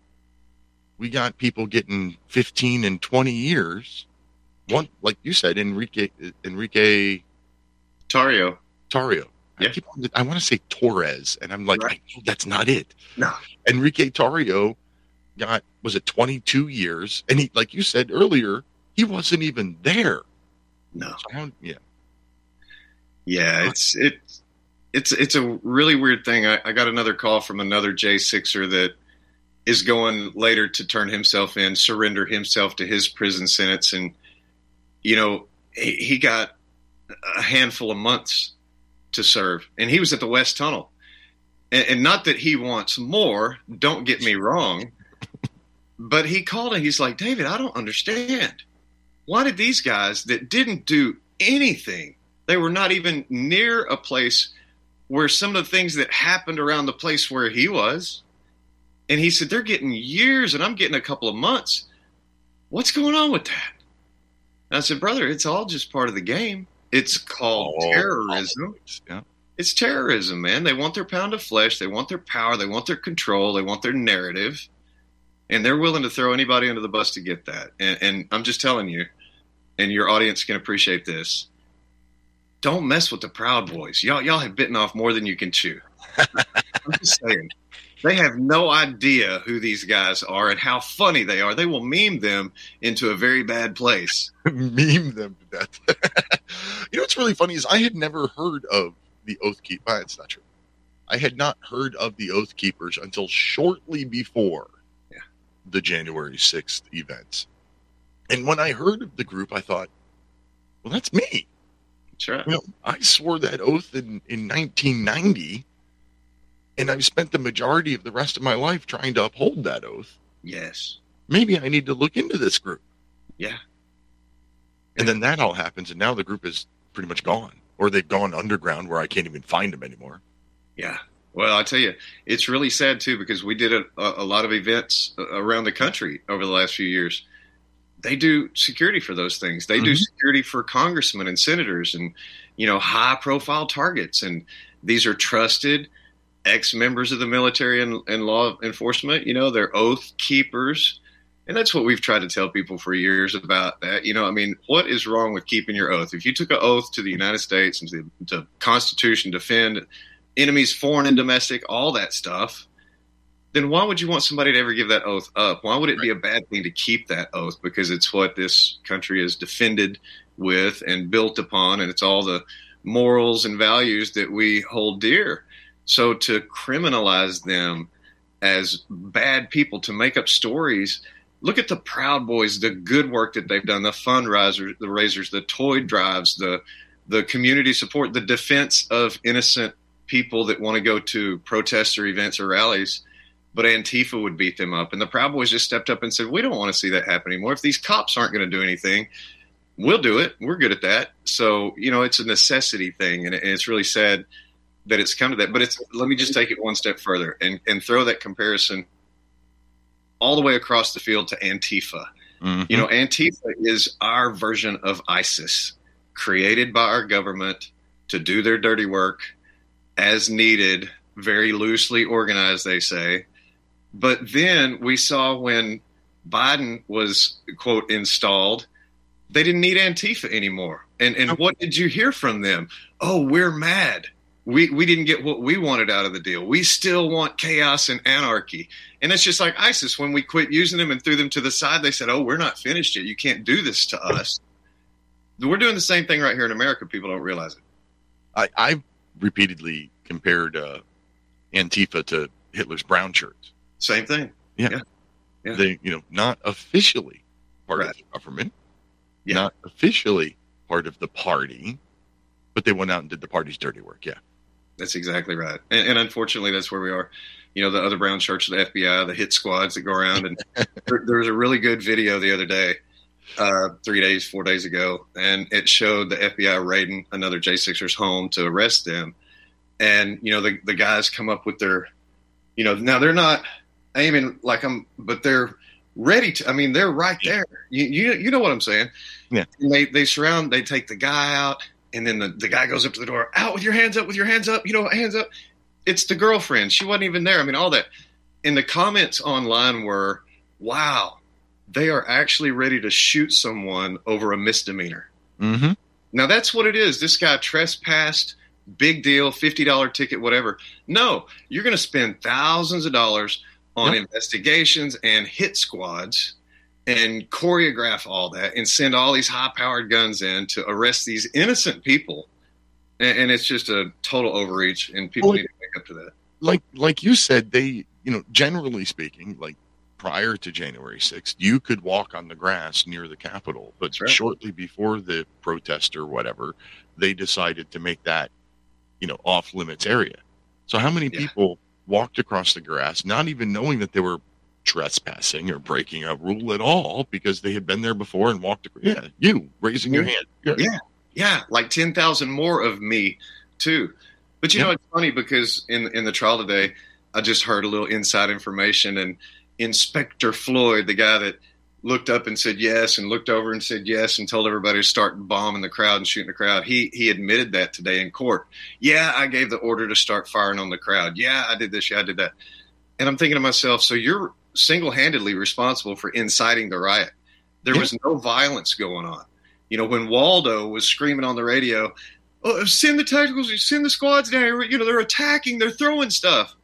we got people getting 15 and 20 years. One, like you said, Enrique Enrique
Tarrio.
Tarrio. I,
Yeah.
keep, I want to say Torres, and I'm like,
Right.
I know that's not it.
No.
Enrique Tarrio got was it 22 years, and he, like you said earlier, he wasn't even there.
No.
So yeah,
Yeah, it's it's it's it's a really weird thing. I, I got another call from another J sixer that is going later to turn himself in, surrender himself to his prison sentence, and you know he, he got a handful of months to serve, and he was at the West Tunnel. And, and not that he wants more. Don't get me wrong, but he called and he's like, David, I don't understand. Why did these guys that didn't do anything they were not even near a place where some of the things that happened around the place where he was. And he said, They're getting years and I'm getting a couple of months. What's going on with that? And I said, Brother, it's all just part of the game. It's called
Oh,
terrorism.
Yeah.
It's terrorism, man. They want their pound of flesh. They want their power. They want their control. They want their narrative. And they're willing to throw anybody under the bus to get that. And, and I'm just telling you, and your audience can appreciate this don't mess with the Proud Boys. Y'all, y'all have bitten off more than you can chew. I'm just saying. They have no idea who these guys are and how funny they are. They will meme them into a very bad place.
meme them to death. you know what's really funny is I had never heard of the Oath Keep. Uh, it's not true. I had not heard of the Oath Keepers until shortly before
Yeah.
the January 6th events. And when I heard of the group, I thought, well, that's me.
That's right.
You know, I swore that oath in, in 1990, and I've spent the majority of the rest of my life trying to uphold that oath.
Yes.
Maybe I need to look into this group.
Yeah.
And then that all happens, and now the group is pretty much gone, or they've gone underground where I can't even find them anymore.
Yeah. Well, I tell you, it's really sad too because we did a, a lot of events around the country over the last few years. They do security for those things. They do
Mhm.
security for congressmen and senators and you know high profile targets. And these are trusted ex members of the military and, and law enforcement. You know, they're oath keepers. And that's what we've tried to tell people for years about that. You know, I mean, what is wrong with keeping your oath? If you took an oath to the United States and to the to Constitution, defend enemies, foreign and domestic, all that stuff, then why would you want somebody to ever give that oath up? Why would it be a bad thing to keep that oath? Because it's what this country is defended with and built upon, and it's all the morals and values that we hold dear. So to criminalize them as bad people, to make up stories, look at the Proud Boys, the good work that they've done, the fundraisers, the raisers, the toy drives, the the community support, the defense of innocent people that want to go to protests or events or rallies, but Antifa would beat them up. And the Proud Boys just stepped up and said, We don't want to see that happen anymore. If these cops aren't going to do anything, we'll do it. We're good at that. So, you know, it's a necessity thing. And it's really sad that it's come to that. But it's let me just take it one step further and, and throw that comparison all the way across the field to Antifa.
Mhm.
You know, Antifa is our version of ISIS, created by our government to do their dirty work as needed, very loosely organized, they say. But then we saw when Biden was, quote, installed, they didn't need Antifa anymore. And and what did you hear from them? Oh, we're mad. We we didn't get what we wanted out of the deal. We still want chaos and anarchy. And it's just like ISIS. When we quit using them and threw them to the side, they said, "Oh, we're not finished yet. You can't do this to us." We're doing the same thing right here in America. People don't realize it.
I, I've repeatedly compared uh, Antifa to Hitler's brown shirts.
Same thing. Yeah. Yeah.
They, you know, not officially part of the government,
Yeah.
not officially part of the party, but they went out and did the party's dirty work. Yeah.
That's exactly right. And, and unfortunately, that's where we are. You know, the other brown shirts of the FBI, the hit squads that go around. And there, there was a really good video the other day, uh, three days, four days ago, and it showed the FBI raiding another J6er's home to arrest them. And, you know, the, the guys come up with their, you know, now they're not aiming like I'm, but they're ready to, I mean, they're right there. You, you, you know what I'm saying?
Yeah.
And they, they surround, they take the guy out, and then the, the guy goes up to the door, out with your hands up, with your hands up, you know, hands up. It's the girlfriend. She wasn't even there. I mean, all that. And the comments online were, wow, they are actually ready to shoot someone over a misdemeanor.
Mm-hmm.
Now that's what it is. This guy trespassed, big deal, fifty dollar ticket, whatever. No, you're going to spend thousands of dollars on
Yep.
investigations and hit squads, and choreograph all that, and send all these high powered guns in to arrest these innocent people. And, and it's just a total overreach, and people
Well,
need to wake up to that.
like like you said, they you know generally speaking, like prior to January sixth, you could walk on the grass near the Capitol, but
right.
shortly before the protest or whatever, they decided to make that you know off limits area. So how many
Yeah.
people walked across the grass, not even knowing that they were trespassing or breaking a rule at all because they had been there before and walked across. Yeah, you raising your hand.
Yeah. Yeah, like ten thousand more of me too. But you know, it's funny because in in the trial today, I just heard a little inside information, and Inspector Lloyd, the guy that looked up and said yes, and looked over and said yes, and told everybody to start bombing the crowd and shooting the crowd. He he admitted that today in court. Yeah, I gave the order to start firing on the crowd. Yeah, I did this. Yeah, I did that. And I'm thinking to myself, so you're single handedly responsible for inciting the riot. There
Yeah.
was no violence going on. You know, when Waldo was screaming on the radio, oh, send the tacticals, send the squads down here. You know, they're attacking, they're throwing stuff.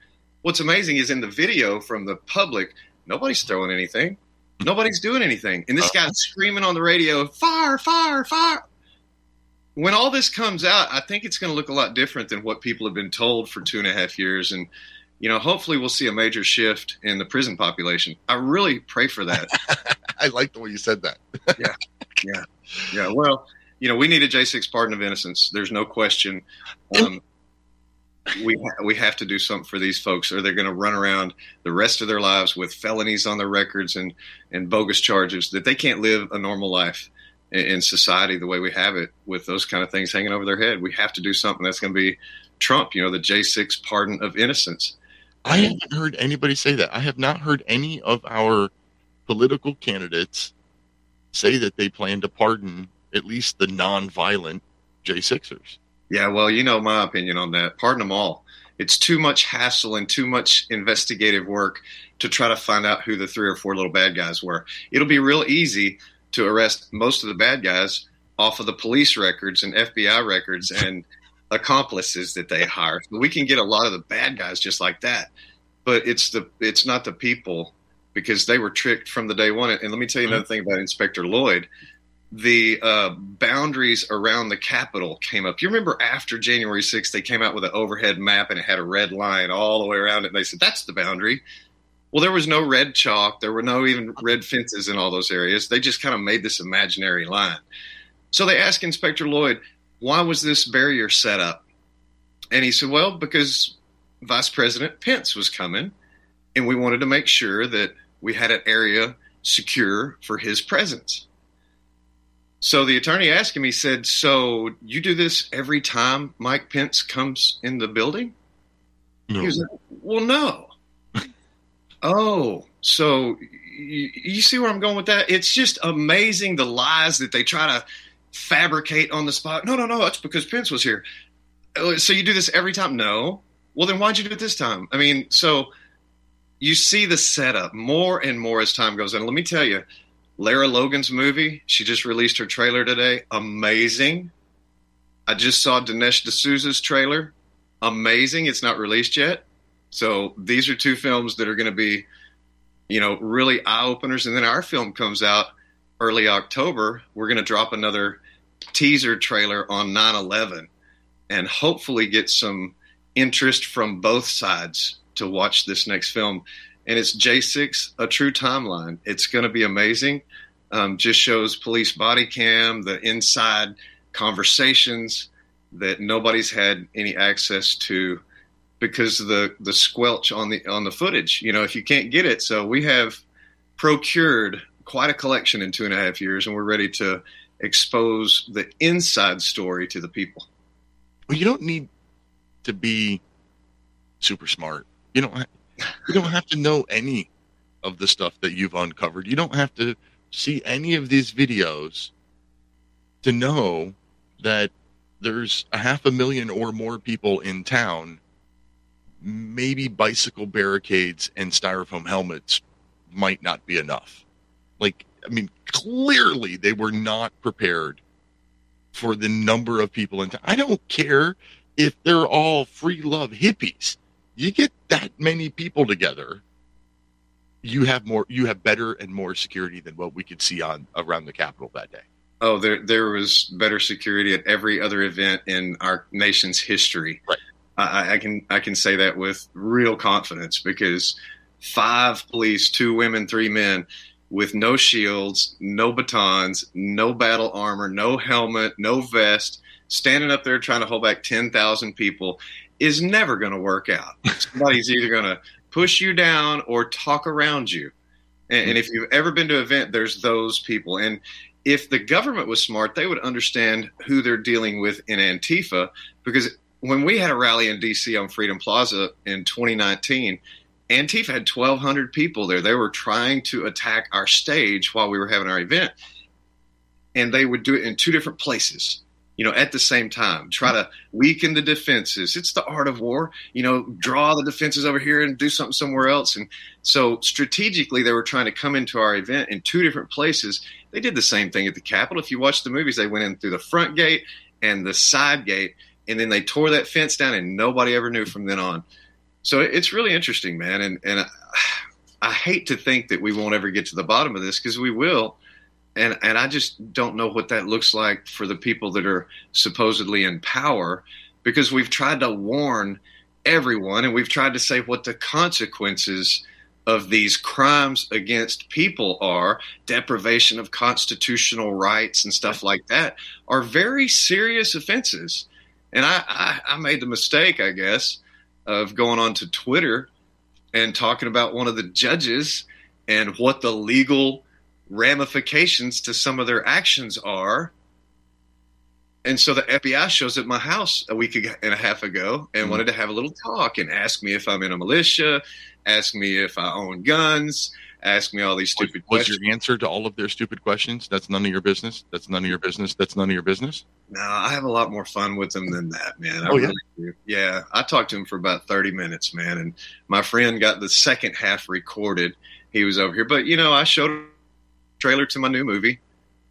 What's amazing is in the video from the public, nobody's throwing anything. Nobody's doing anything. And this guy's screaming on the radio, fire, fire, fire. When all this comes out, I think it's going to look a lot different than what people have been told for two and a half years. And, you know, hopefully we'll see a major shift in the prison population. I really pray for that.
I like the way you said that.
Yeah, Yeah. Yeah. well, you know, we need a J6 pardon of innocence. There's no question. Um, we ha- we have to do something for these folks, or they're going to run around the rest of their lives with felonies on their records and and bogus charges that they can't live a normal life in, in society the way we have it with those kind of things hanging over their head. We have to do something that's going to be Trump. You know, the J6 pardon of innocence.
I haven't heard anybody say that. I have not heard any of our political candidates say that they plan to pardon at least the non-violent J6ers.
Yeah, well, you know my opinion on that. Pardon them all. It's too much hassle and too much investigative work to try to find out who the three or four little bad guys were. It'll be real easy to arrest most of the bad guys off of the police records and FBI records and accomplices that they hire. We can get a lot of the bad guys just like that. But it's the it's not the people because they were tricked from the day one. And let me tell you another mm-hmm. thing about Inspector Lloyd. The uh, boundaries around the Capitol came up. You remember after January 6th, they came out with an overhead map and it had a red line all the way around it. And they said, that's the boundary. Well, there was no red chalk. There were no even red fences in all those areas. They just kind of made this imaginary line. So they asked Inspector Lloyd, why was this barrier set up? And he said, well, because Vice President Pence was coming and we wanted to make sure that we had an area secure for his presence. So the attorney asked him, he said, So you do this every time Mike Pence comes in the building?
No.
He was like, Well, no. oh, so you, you see where I'm going with that? It's just amazing the lies that they try to fabricate on the spot. No, no, no, that's because Pence was here. Oh, So you do this every time? No. Well, then why'd you do it this time? I mean, so you see the setup more and more as time goes on. Let me tell you, Lara Logan's movie, she just released her trailer today. Amazing. I just saw Dinesh D'Souza's trailer. Amazing. It's not released yet. So these are two films that are going to be, you know, really eye openers. And then our film comes out early October. We're going to drop another teaser trailer on 9 11 and hopefully get some interest from both sides to watch this next film. And it's J6, a true timeline. It's going to be amazing. Um, just shows police body cam, the inside conversations that nobody's had any access to because of the the squelch on the on the footage. You know, if you can't get it, so we have procured quite a collection in two and a half years, and we're ready to expose the inside story to the people.
Well, you don't need to be super smart. You don't. You don't have to know any of the stuff that you've uncovered. You don't have to see any of these videos to know that there's a half a million or more people in town. Maybe bicycle barricades and styrofoam helmets might not be enough. Like, I mean, clearly they were not prepared for the number of people in town. I don't care if they're all free love hippies. You get that many people together, you have more you have better and more security than what we could see on around the Capitol that day.
Oh, there there was better security at every other event in our nation's history.
Right.
I, I can I can say that with real confidence because five police, two women, three men, with no shields, no batons, no battle armor, no helmet, no vest, standing up there trying to hold back ten thousand people is never going to work out. Somebody's either going to push you down or talk around you. And, and if you've ever been to an event, there's those people. And if the government was smart, they would understand who they're dealing with in Antifa. Because when we had a rally in D.C. on Freedom Plaza in 2019, Antifa had 1,200 people there. They were trying to attack our stage while we were having our event. And they would do it in two different places you know, at the same time, try to weaken the defenses. It's the art of war, you know, draw the defenses over here and do something somewhere else. And so strategically, they were trying to come into our event in two different places. They did the same thing at the Capitol. If you watch the movies, they went in through the front gate and the side gate, and then they tore that fence down, and nobody ever knew from then on. So it's really interesting, man. And, and I, I hate to think that we won't ever get to the bottom of this because we will and and I just don't know what that looks like for the people that are supposedly in power because we've tried to warn everyone and we've tried to say what the consequences of these crimes against people are deprivation of constitutional rights and stuff like that are very serious offenses. And I, I, I made the mistake, I guess, of going on to Twitter and talking about one of the judges and what the legal ramifications to some of their actions are. And so the FBI shows at my house a week and a half ago and mm-hmm. wanted to have a little talk and ask me if I'm in a militia, ask me if I own guns, ask me all these stupid
was
questions.
your answer to all of their stupid questions? That's none of your business. That's none of your business. That's none of your business.
No, I have a lot more fun with them than that, man. I
Oh, yeah?
really do. Yeah, I talked to him for about 30 minutes, man. And my friend got the second half recorded. He was over here. But, you know, I showed trailer to my new movie.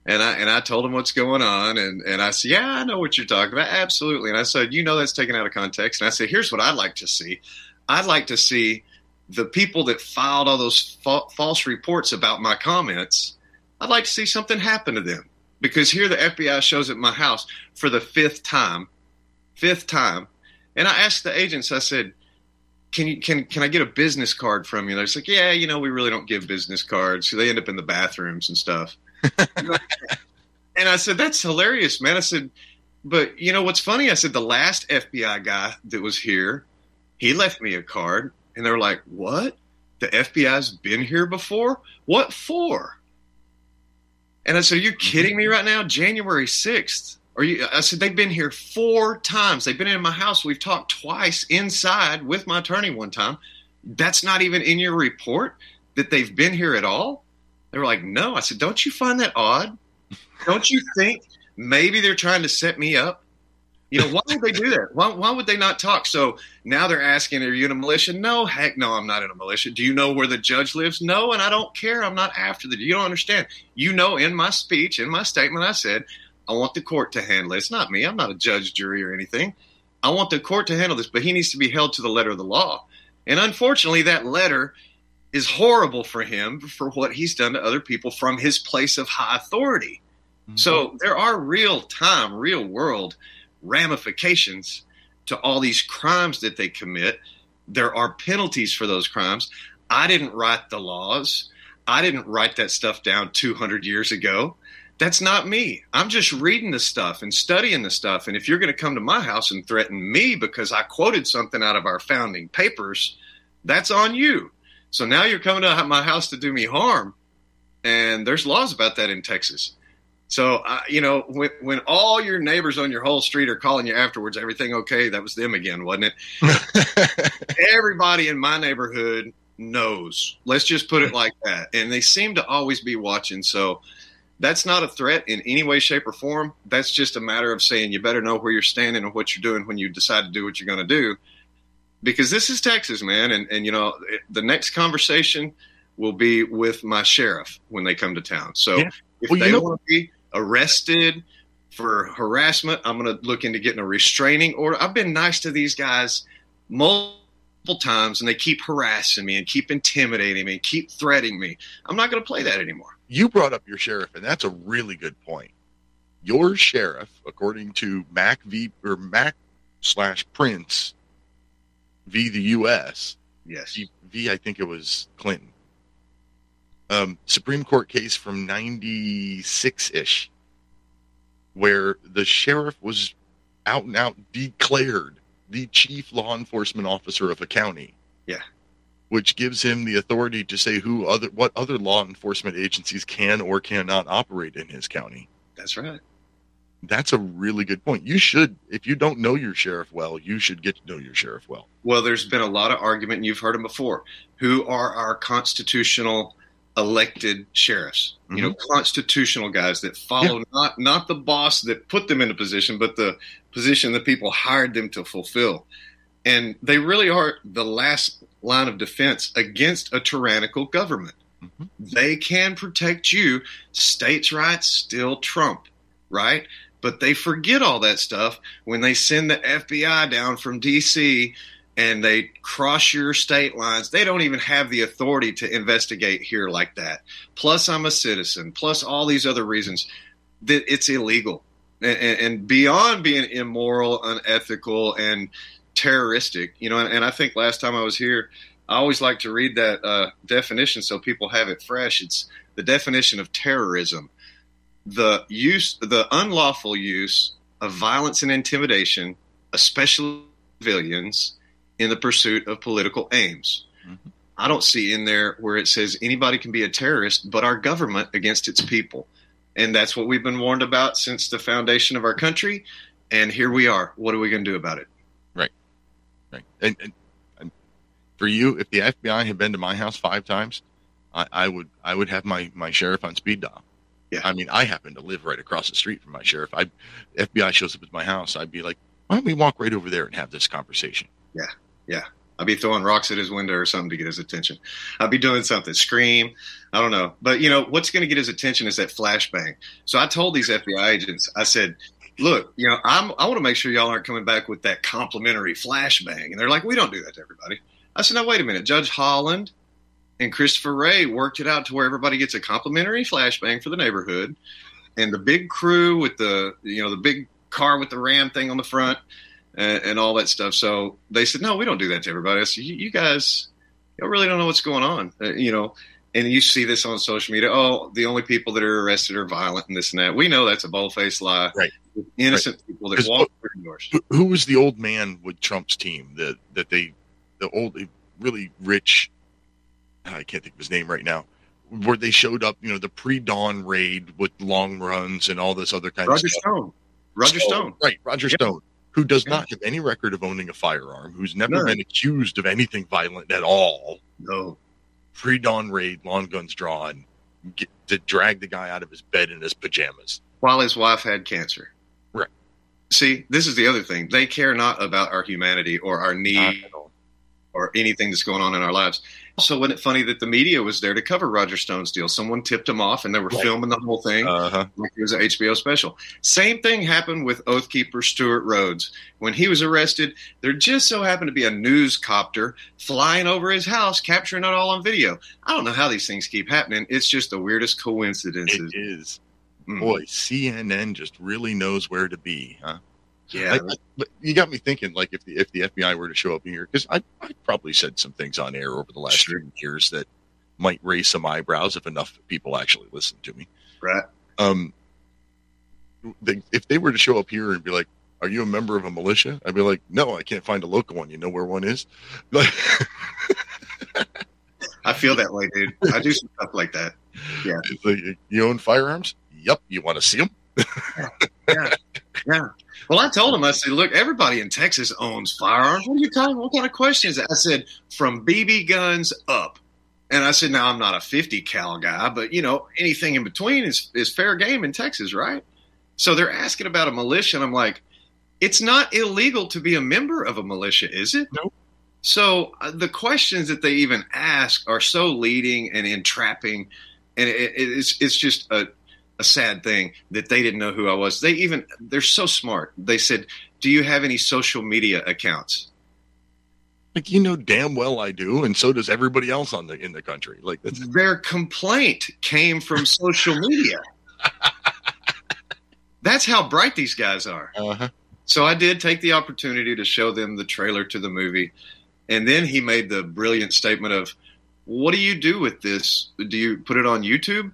And I and I told him what's going on, and, and I said, Yeah, I know what you're talking about. Absolutely. And I said, You know that's taken out of context. And I said, Here's what I'd like to see. I'd like to see the people that filed all those fa- false reports about my comments. I'd like to see something happen to them because here the FBI shows at my house for the fifth time, fifth time, and I asked the agents. I said, "Can you can can I get a business card from you?" They're like, "Yeah, you know, we really don't give business cards. So they end up in the bathrooms and stuff." and I said, "That's hilarious, man." I said, "But you know what's funny?" I said, "The last FBI guy that was here, he left me a card." And they were like, What? The FBI's been here before? What for? And I said, Are you kidding me right now? January 6th. You I said they've been here four times. They've been in my house. We've talked twice inside with my attorney one time. That's not even in your report that they've been here at all? They were like, No. I said, Don't you find that odd? Don't you think maybe they're trying to set me up? You know, why would they do that? Why, why would they not talk? So now they're asking, Are you in a militia? No, heck no, I'm not in a militia. Do you know where the judge lives? No, and I don't care. I'm not after the. You don't understand. You know, in my speech, in my statement, I said, I want the court to handle it. It's not me. I'm not a judge, jury, or anything. I want the court to handle this, but he needs to be held to the letter of the law. And unfortunately, that letter is horrible for him for what he's done to other people from his place of high authority. Mm-hmm. So there are real time, real world ramifications to all these crimes that they commit. There are penalties for those crimes. I didn't write the laws. I didn't write that stuff down 200 years ago. That's not me. I'm just reading the stuff and studying the stuff. And if you're going to come to my house and threaten me because I quoted something out of our founding papers, that's on you. So now you're coming to my house to do me harm. And there's laws about that in Texas. So, uh, you know, when, when all your neighbors on your whole street are calling you afterwards, everything okay? That was them again, wasn't it? Everybody in my neighborhood knows. Let's just put it like that. And they seem to always be watching. So that's not a threat in any way, shape, or form. That's just a matter of saying you better know where you're standing and what you're doing when you decide to do what you're going to do. Because this is Texas, man. And, and you know, the next conversation will be with my sheriff when they come to town. So
Yeah.
if
Well,
they
know-
want to be arrested for harassment, I'm going to look into getting a restraining order. I've been nice to these guys multiple times, and they keep harassing me and keep intimidating me and keep threatening me. I'm not going to play that anymore.
You brought up your sheriff, and that's a really good point. Your sheriff, according to Mack v or Mack slash Printz v the U.S.
Yes.
V, v I think it was Clinton. Um, Supreme Court case from '96 ish, where the sheriff was out and out declared the chief law enforcement officer of a county.
Yeah.
Which gives him the authority to say who other what other law enforcement agencies can or cannot operate in his county.
That's right.
That's a really good point. You should, if you don't know your sheriff well, you should get to know your sheriff well.
Well, there's been a lot of argument, and you've heard them before. Who are our constitutional elected sheriffs? You know, mm-hmm. constitutional guys that follow not not the boss that put them in a position, but the position that people hired them to fulfill. And they really are the last line of defense against a tyrannical government. Mm-hmm. They can protect you. States' rights still trump, right? But they forget all that stuff when they send the FBI down from DC and they cross your state lines. They don't even have the authority to investigate here like that. Plus, I'm a citizen. Plus, all these other reasons that it's illegal and, and beyond being immoral, unethical, and terroristic. You know, and, and I think last time I was here, I always like to read that uh, definition so people have it fresh. It's the definition of terrorism: the use, the unlawful use of violence and intimidation, especially civilians, in the pursuit of political aims.
Mhm.
I don't see in there where it says anybody can be a terrorist, but our government against its people. And that's what we've been warned about since the foundation of our country. And here we are. What are we going to do about it?
Right. And, and, and for you, if the FBI had been to my house five times, I, I would I would have my my sheriff on speed dial.
Yeah.
I mean, I happen to live right across the street from my sheriff. I FBI shows up at my house, I'd be like, why don't we walk right over there and have this conversation? Yeah. Yeah.
I'd be throwing rocks at his window or something to get his attention. I'd be doing something, scream. I don't know. But, you know, what's going to get his attention is that flashbang. So I told these FBI agents, I said, look, you know, I'm, I want to make sure y'all aren't coming back with that complimentary flashbang. And they're like, we don't do that to everybody. I said, no, wait a minute. Judge Holland and Christopher Wray worked it out to where everybody gets a complimentary flashbang for the neighborhood. And the big crew with the, you know, the big car with the ram thing on the front and, and all that stuff. So they said, no, we don't do that to everybody. I said, you, guys, you really don't know what's going on, uh, you know. And you see this on social media. Oh, the only people that are arrested are violent and this and that. We know that's a bold-faced lie.
Right.
Innocent people that walk through doors.
Who, was the old man with Trump's team that that they the old really rich ah, I can't think of his name right now where they showed up, you know, the pre-dawn raid with long runs and all this other kind
Roger
of stuff.
Roger Stone. Roger
So-
Stone.
Right, Roger
Yeah.
Stone, who does not have any record of owning a firearm, who's never
None.
been accused of anything violent at all.
No.
Pre-dawn raid, long guns drawn, get, to drag the guy out of his bed in his pajamas.
While his wife had cancer.
Right.
See, this is the other thing. They care not about our humanity or our need
at all.
Or anything that's going on in our lives. Also, wasn't it funny that the media was there to cover Roger Stone's deal? Someone tipped him off, and they were
Right.
filming the whole thing
Uh-huh.
like it was an HBO special. Same thing happened with Oathkeeper Stewart Rhodes. When he was arrested, there just so happened to be a news copter flying over his house, capturing it all on video. I don't know how these things keep happening. It's just the weirdest coincidences.
It is.
Mm.
Boy, CNN just really knows where to be, huh?
Yeah,
I- I- you got me thinking, like if the if the FBI were to show up here, because I I probably said some things on air over the last
Sure.
years that might raise some eyebrows if enough people actually listen to me.
right.
Um, they, if they were to show up here and be like, "Are you a member of a militia?" I'd be like, "No, I can't find a local one. You know where one is?" Like,
I feel that way, dude. I do some stuff like that.
it's like, you own firearms? Yep. You want to see them?
Yeah. Yeah. Well, I told him, I said, look, everybody in Texas owns firearms. What are you talking? What kind of question is that? I said, from BB guns up. And I said, now I'm not a 50 cal guy, but you know, anything in between is, is fair game in Texas, right? So they're asking about a militia, and I'm like, it's not illegal to be a member of a militia, is it?
Nope.
So uh, the questions that they even ask are so leading and entrapping, and it, it, it's it's just a a sad thing that they didn't know who I was. They even they're so smart. They said, "Do you have any social media accounts?"
Like you know damn well I do, and so does everybody else on the in the country. Like
Their complaint came from social media. That's how bright these guys are.
uh-huh.
So I did take the opportunity to show them the trailer to the movie. And then he made the brilliant statement of, What do you do with this? Do you put it on YouTube?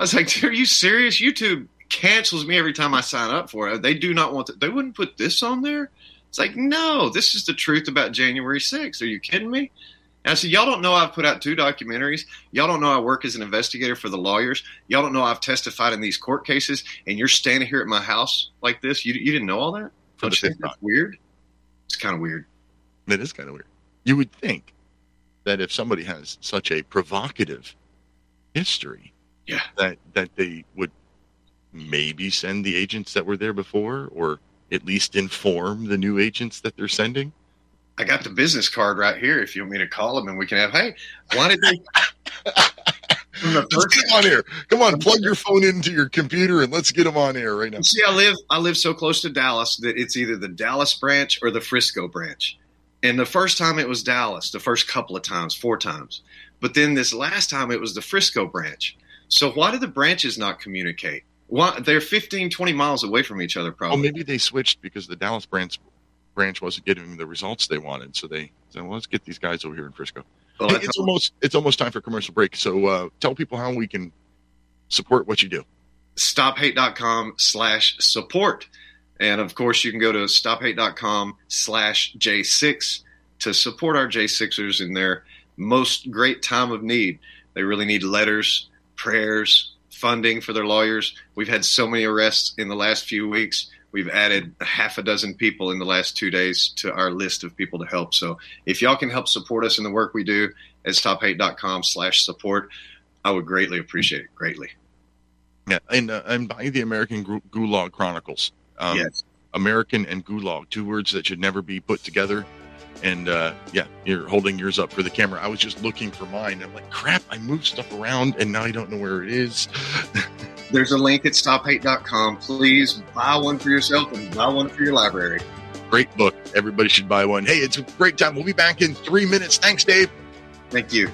I was like, Are you serious? YouTube cancels me every time I sign up for it. They do not want to, they wouldn't put this on there. It's like, no, this is the truth about January 6th. Are you kidding me? And I said, Y'all don't know I've put out two documentaries. Y'all don't know I work as an investigator for the lawyers. Y'all don't know I've testified in these court cases. And you're standing here at my house like this. You, you didn't know all that? Don't you think that's weird? It's kind of weird.
That is kind of weird. You would think that if somebody has such a provocative history,
Yeah.
that that they would maybe send the agents that were there before, or at least inform the new agents that they're sending.
I got the business card right here. If you want me to call them and we can have, hey, why did they? From the
Let's
first-
on air. Come on, plug your phone into your computer and let's get them on air right now.
See, I live I live so close to Dallas that it's either the Dallas branch or the Frisco branch. And the first time it was Dallas, the first couple of times, four times. But then this last time it was the Frisco branch. So why do the branches not communicate? Why they're 15, 20 miles away from each other probably.
Oh, maybe they switched because the Dallas branch branch wasn't getting the results they wanted. So they said, well, let's get these guys over here in Frisco.
Well,
it's almost it's almost time for commercial break. So uh, tell people how we can support what you do.
stophate.com slash support. And of course, you can go to stophate.com slash J6 to support our J6ers in their most great time of need. They really need letters, prayers, funding for their lawyers. We've had so many arrests in the last few weeks. We've added half a dozen people in the last two days to our list of people to help. So if y'all can help support us in the work we do at stophate.com slash support, I would greatly appreciate it. Greatly.
Yeah, and uh, and by the American Gu- Gulag Chronicles. Um,
yes.
American and Gulag, two words that should never be put together. And uh, yeah, you're holding yours up for the camera. I was just looking for mine. I'm like, crap, I moved stuff around and now I don't know where it is.
There's a link at stophate.com. Please buy one for yourself and buy one for your library.
Great book. Everybody should buy one. Hey, it's a great time. We'll be back in three minutes. Thanks, Dave.
Thank you.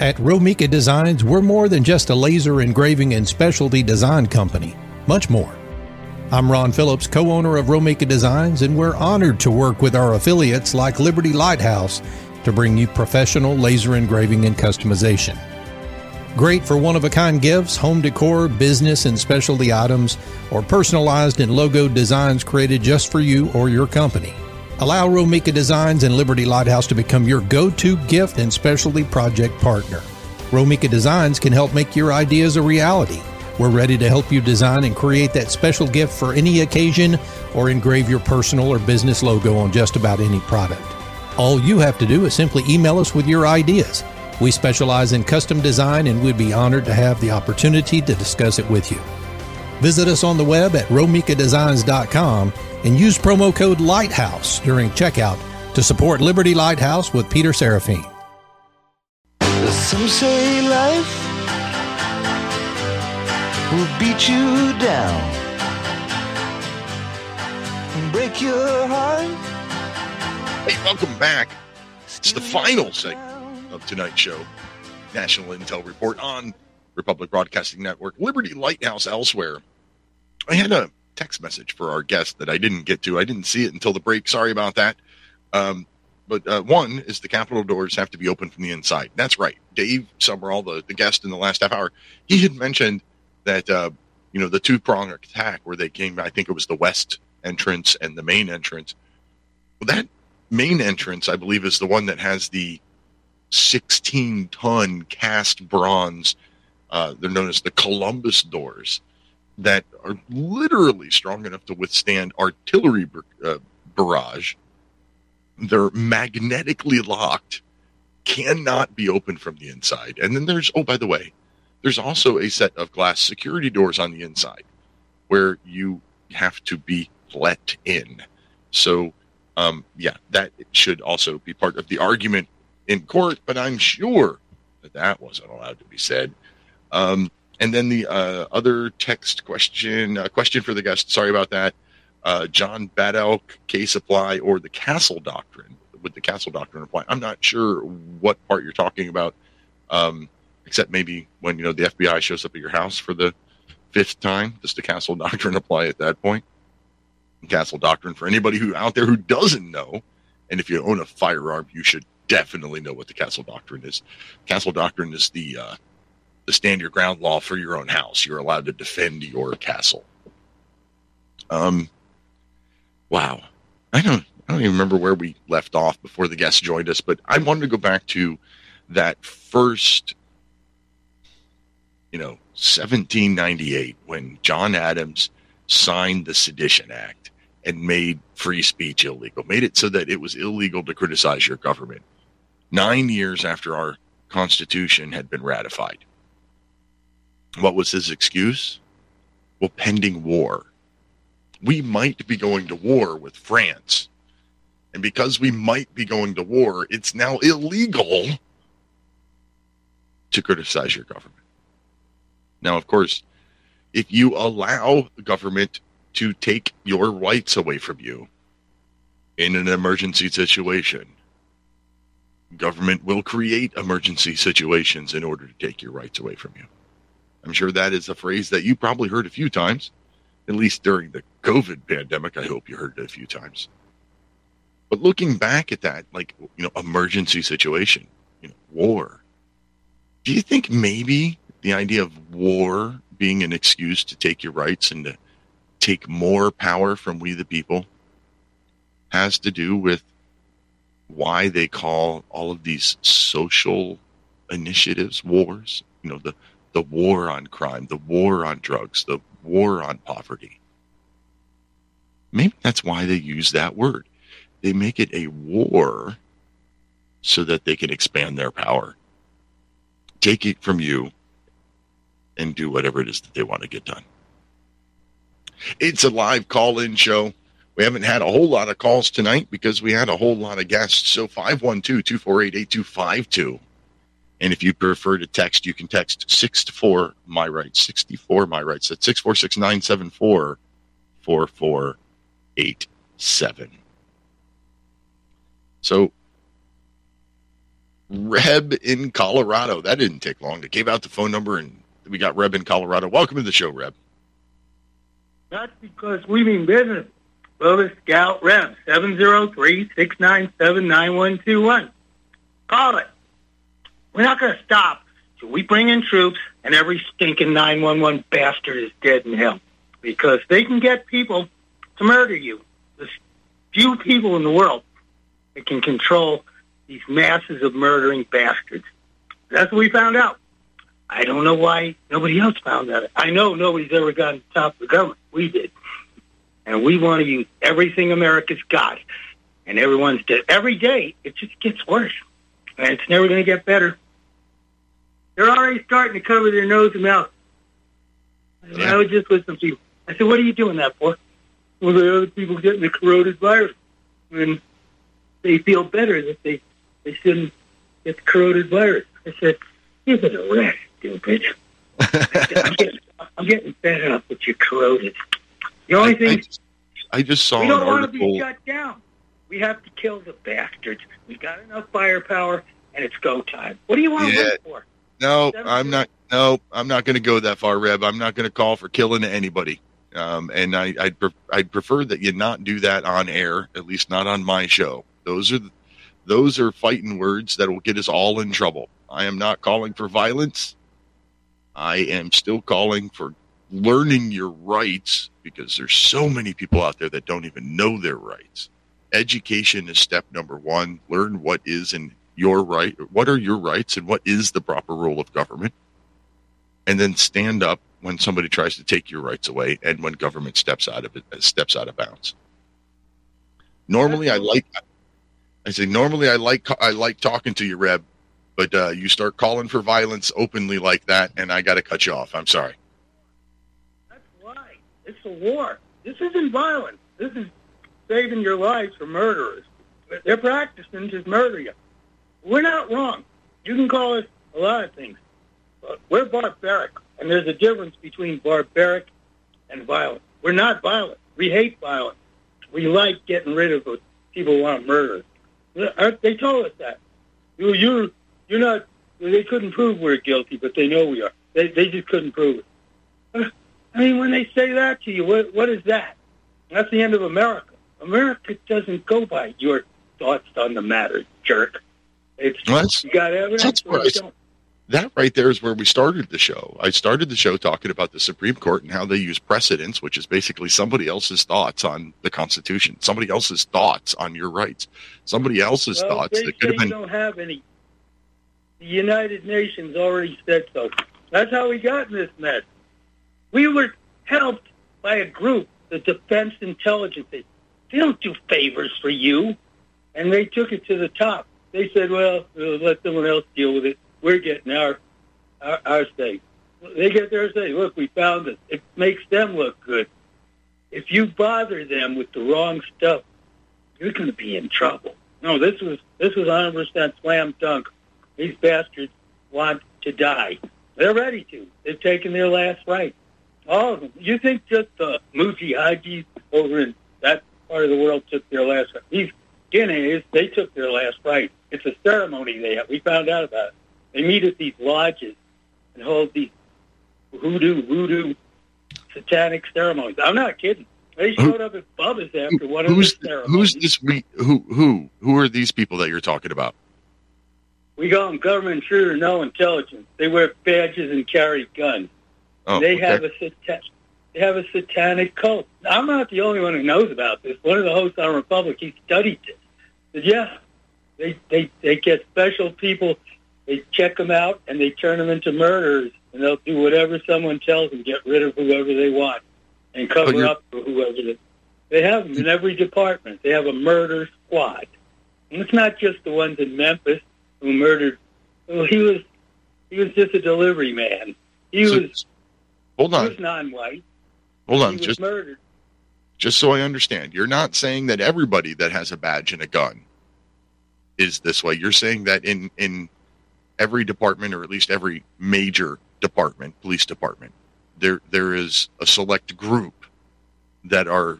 At Romika Designs, we're more than just a laser engraving and specialty design company, much more. I'm Ron Phillips, co owner of Romika Designs, and we're honored to work with our affiliates like Liberty Lighthouse to bring you professional laser engraving and customization. Great for one of a kind gifts, home decor, business and specialty items, or personalized and logo designs created just for you or your company. Allow Romika Designs and Liberty Lighthouse to become your go to gift and specialty project partner. Romika Designs can help make your ideas a reality. We're ready to help you design and create that special gift for any occasion or engrave your personal or business logo on just about any product. All you have to do is simply email us with your ideas. We specialize in custom design and we'd be honored to have the opportunity to discuss it with you. Visit us on the web at romikadesigns.com and use promo code LIGHTHOUSE during checkout to support Liberty Lighthouse with Peter Serafine.
Some say life will beat you down and break your heart.
Hey, welcome back. It's the final segment of tonight's show. National Intel Report on Republic Broadcasting Network, Liberty Lighthouse elsewhere. I had a text message for our guest that I didn't get to. I didn't see it until the break. Sorry about that. Um, but uh, one is the Capitol doors have to be open from the inside. That's right. Dave Sumrall, the, the guest in the last half hour, he had mentioned that, uh, you know, the two prong attack where they came, I think it was the west entrance and the main entrance. Well, that main entrance, I believe, is the one that has the 16 ton cast bronze. Uh, they're known as the Columbus doors that are literally strong enough to withstand artillery uh, barrage. They're magnetically locked, cannot be opened from the inside. And then there's, oh, by the way, there's also a set of glass security doors on the inside where you have to be let in. So, um, yeah, that should also be part of the argument in court, but I'm sure that that wasn't allowed to be said. Um, and then the uh, other text question, uh, question for the guest. Sorry about that. Uh, John Badelk, K Supply, or the Castle Doctrine. Would the Castle Doctrine apply? I'm not sure what part you're talking about, um, except maybe when you know the FBI shows up at your house for the fifth time. Does the Castle Doctrine apply at that point? Castle Doctrine for anybody who out there who doesn't know, and if you own a firearm, you should definitely know what the Castle Doctrine is. Castle Doctrine is the uh, the stand your ground law for your own house. You're allowed to defend your castle. Um, wow, I don't I don't even remember where we left off before the guest joined us, but I wanted to go back to that first, you know, 1798 when John Adams signed the Sedition Act and made free speech illegal, made it so that it was illegal to criticize your government. Nine years after our Constitution had been ratified. What was his excuse? Well, pending war. We might be going to war with France. And because we might be going to war, it's now illegal to criticize your government. Now, of course, if you allow the government to take your rights away from you in an emergency situation, government will create emergency situations in order to take your rights away from you. I'm sure that is a phrase that you probably heard a few times, at least during the COVID pandemic. I hope you heard it a few times. But looking back at that, like, you know, emergency situation, you know, war, do you think maybe the idea of war being an excuse to take your rights and to take more power from we the people has to do with why they call all of these social initiatives wars? You know, the, the war on crime, the war on drugs, the war on poverty. Maybe that's why they use that word they make it a war so that they can expand their power, take it from you, and do whatever it is that they want to get done. It's a live call in show. We haven't had a whole lot of calls tonight because we had a whole lot of guests. So 512 248 8252. And if you prefer to text, you can text 64 my rights, 64 my rights. That's 646 974 4487. So, Reb in Colorado. That didn't take long. They gave out the phone number and we got Reb in Colorado. Welcome to the show, Reb.
That's because we mean business. Willis Scout Reb, 703-697-9121. Call it. We're not going to stop till we bring in troops and every stinking 911 bastard is dead in hell. Because they can get people to murder you. There's few people in the world that can control these masses of murdering bastards. That's what we found out. I don't know why nobody else found that. I know nobody's ever gotten to top of the government. We did. And we want to use everything America's got. And everyone's dead. Every day, it just gets worse. And it's never going to get better. They're already starting to cover their nose and mouth.
Yeah.
I was just with some people. I said, what are you doing that for? Well, the other people getting the corroded virus. And they feel better that they, they shouldn't get the corroded virus. I said, give it a rest, stupid. Said, I'm, getting, I'm getting fed up with your corroded. The only
I,
thing
I just, I just saw
we
an
don't want to be
article.
shut down. We have to kill the bastards. We've got enough firepower, and it's go time. What do you want to
Yeah.
wait for?
No, I'm not. No, I'm not going to go that far, Reb. I'm not going to call for killing anybody. Um, and I, I'd, pre- I'd prefer that you not do that on air, at least not on my show. Those are, the- those are fighting words that will get us all in trouble. I am not calling for violence. I am still calling for learning your rights because there's so many people out there that don't even know their rights. Education is step number one. Learn what is in your right, what are your rights, and what is the proper role of government, and then stand up when somebody tries to take your rights away and when government steps out of it, steps out of bounds. Normally, I like. I say normally I like I like talking to you, Reb, but uh, you start calling for violence openly like that, and I got to cut you off. I'm sorry.
That's why. It's a war. This isn't violence. This is saving your lives from murderers. They're practicing to murder you. We're not wrong. You can call us a lot of things. But we're barbaric, and there's a difference between barbaric and violent. We're not violent. We hate violence. We like getting rid of people who want to murder. Uh, They told us that. You, you're, you're not. They couldn't prove we're guilty, but they know we are. They, they just couldn't prove it. Uh, I mean, when they say that to you, what, what is that? That's the end of America. America doesn't go by your thoughts on the matter, jerk. It's
Well, that's-
you got evidence.
that's what I
don't.
That right there is where we started the show. I started the show talking about the Supreme Court and how they use precedents, which is basically somebody else's thoughts on the Constitution, somebody else's thoughts on your rights, somebody else's
Well,
thoughts that could have been.
don't have any. The United Nations already said so. That's how we got in this mess. We were helped by a group, the Defense Intelligence. They they don't do favors for you, and they took it to the top. They said, "Well, we'll let someone else deal with it. We're getting our our, our say." They get their say. Look, we found it. It makes them look good. If you bother them with the wrong stuff, you're going to be in trouble. No, this was this was 100% slam dunk. These bastards want to die. They're ready to. They've taken their last right. All of them. You think just the Mujahideen over in that part of the world took their last right? These skinheads, they took their last rite. It's a ceremony they have. We found out about it. They meet at these lodges and hold these hoodoo, voodoo, satanic ceremonies. I'm not kidding. They showed up at Bubba's after one of
Who's
the ceremonies.
who's this? We who who who are these people that you're talking about?
We call them government intruder, no intelligence. They wear badges and carry guns.
Oh,
they
okay.
have a satan- they have a satanic cult. I'm not the only one who knows about this. One of the hosts on Republic, he studied this. Said, yeah, they they they get special people. They check them out and they turn them into murderers, and they'll do whatever someone tells them, get rid of whoever they want, and cover up for whoever. They, they have them in every department. They have a murder squad, and it's not just the ones in Memphis who murdered. Well, he was he was just a delivery man. He
So-
was
Hold on.
he was non-white.
Hold on. Just
murdered.
just so I understand, you're not saying that everybody that has a badge and a gun is this way. You're saying that in in every department, or at least every major department, police department, there there is a select group that are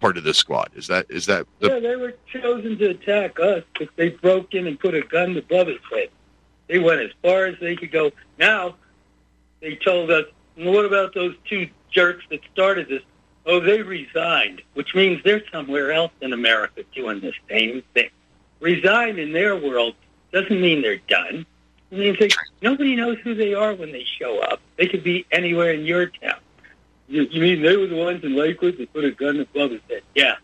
part of this squad. Is that is that the
yeah, they were chosen to attack us because they broke in and put a gun to Bubba's head. They went as far as they could go. Now, they told us, well, what about those two jerks that started this? Oh, they resigned, which means they're somewhere else in America doing the same thing. Resign in their world doesn't mean they're done. It means they, nobody knows who they are when they show up. They could be anywhere in your town. You, you mean they were the ones in Lakewood that put a gun above his head? Yeah.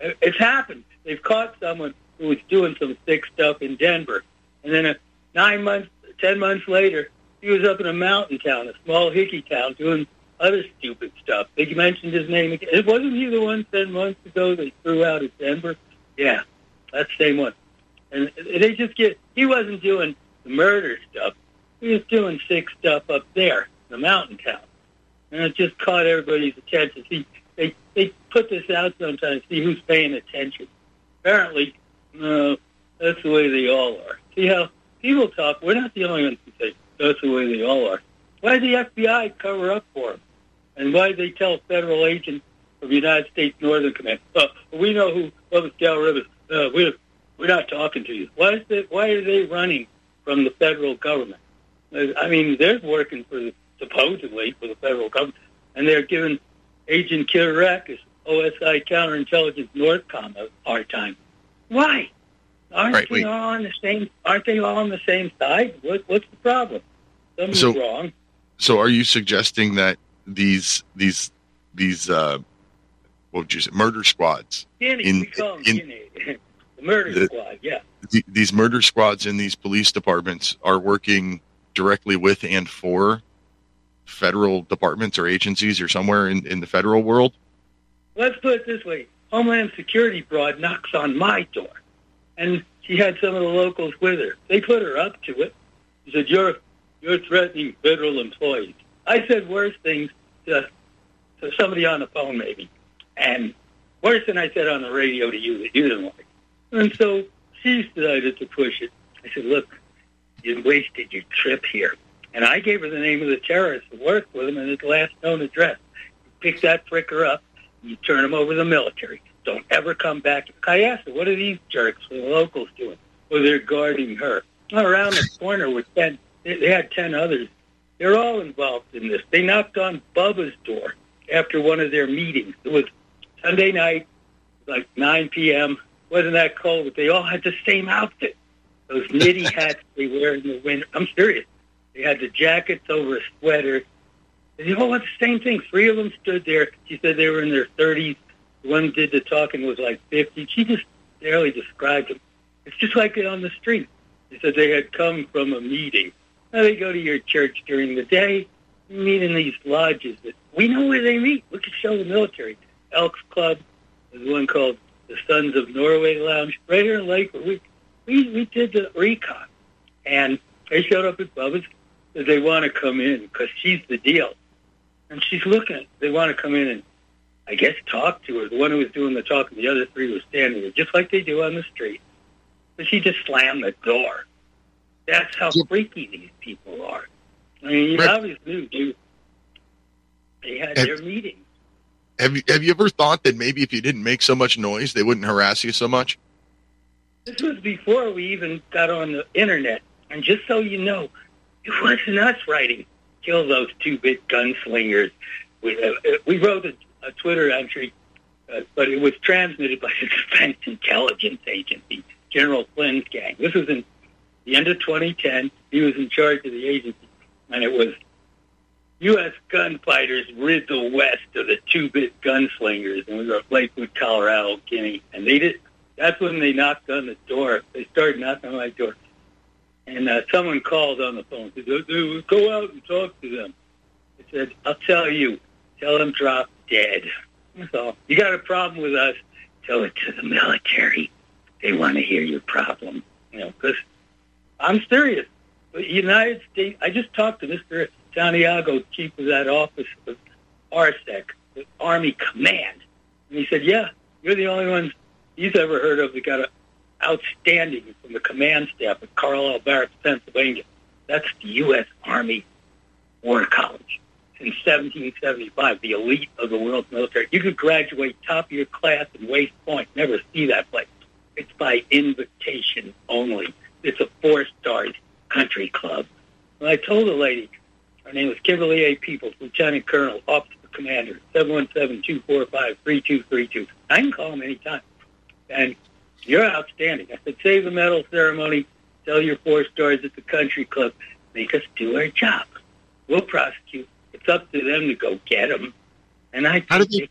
It's happened. They've caught someone who was doing some sick stuff in Denver. And then a, nine months, ten months later, he was up in a mountain town, a small hickey town, doing other stupid stuff. They mentioned his name again. It wasn't he the one ten months ago they threw out at Denver? Yeah, that same one. And they just get, he wasn't doing the murder stuff. He was doing sick stuff up there, the mountain town. And it just caught everybody's attention. See, they, they put this out sometimes, see who's paying attention. Apparently, no, that's the way they all are. See how people talk? We're not the only ones who say that's the way they all are. Why did the FBI cover up for them? And why did they tell a federal agent of the United States Northern Command, uh, we know who Bubba's Del Rivers, uh, we're, we're not talking to you. Why, is they, why are they running from the federal government? I mean, they're working for the, supposedly for the federal government, and they're giving Agent Kiriakis, OSI Counterintelligence Northcom, a hard time. Why? Aren't
Right,
they
wait.
all on the same? Aren't they all on the same side? What, what's the problem? Something's
So-
wrong.
So are you suggesting that these these these uh what would you say murder squads
Guinea,
in-
call
in-
the murder
the-
squad. Yeah.
th- these murder squads in these police departments are working directly with and for federal departments or agencies or somewhere in, in the federal world?
Let's put it this way: Homeland Security broad knocks on my door, and she had some of the locals with her. They put her up to it. She said, "You're you're threatening federal employees." I said worse things to, to somebody on the phone, maybe, and worse than I said on the radio to you that you didn't like. And so she decided to push it. I said, "Look, you wasted your trip here." And I gave her the name of the terrorist who worked with him and his last known address. You pick that fricker up, you turn him over to the military. Don't ever come back. I asked her, what are these jerks, the locals doing? Well, they're guarding her. Around the corner were ten. They they had ten others. They're all involved in this. They knocked on Bubba's door after one of their meetings. It was Sunday night, like 9 p.m. Wasn't that cold? But they all had the same outfit. Those knitty hats they wear in the winter. I'm serious. They had the jackets over a sweater. They all had the same thing. Three of them stood there. She said they were in their 30s. The one did the talking was like 50. She just barely described them. It's just like it on the street. They said they had come from a meeting. Now they go to your church during the day. Meet in these lodges. That we know where they meet. We could show the military. Elks Club. There's one called the Sons of Norway Lounge right here in Lakewood. We we we did the recon, and they showed up at Bubba's. They want to come in because she's the deal, and she's looking. They want to come in and I guess talk to her. The one who was doing the talking, the other three were standing there, just like they do on the street. But she just slammed the door. That's how freaky these people are. I mean, you obviously knew they had
And-
their meetings.
Have you have you ever thought that maybe if you didn't make so much noise, they wouldn't harass you so much?
This was before we even got on the internet. And just so you know, it wasn't us writing, kill those two-bit gunslingers. We, uh, uh, we wrote a, a Twitter entry, uh, but it was transmitted by the Defense Intelligence Agency, General Flynn's gang. This was in the end of 2010. He was in charge of the agency, and it was U.S. gunfighters rid the West of the two-bit gunslingers, and we were at Lakewood, Colorado, Guinea, and they did. That's when they knocked on the door. They started knocking on my door, and uh, someone called on the phone. Said, "Dude, "Go out and talk to them." I said, "I'll tell you. Tell them drop dead." That's. You got a problem with us? Tell it to the military. They want to hear your problem. You know, because I'm serious. The United States. I just talked to Mr. Santiago, chief of that office of RSEC, the Army Command, and he said, "Yeah, you're the only ones he's ever heard of that got a outstanding from the command staff at Carlisle Barracks, Pennsylvania. That's the U.S. Army War College since 1775, the elite of the world's military. You could graduate top of your class in West Point, never see that place. It's by invitation only. It's a four-star country club. And I told the lady, her name was Kimberly A. Peoples, Lieutenant Colonel, Officer Commander, 717-245-3232. I can call him anytime. And you're outstanding. I said, save the medal ceremony, tell your four stars at the country club, make us do our job. We'll prosecute. It's up to them to go get them. And I
How did
they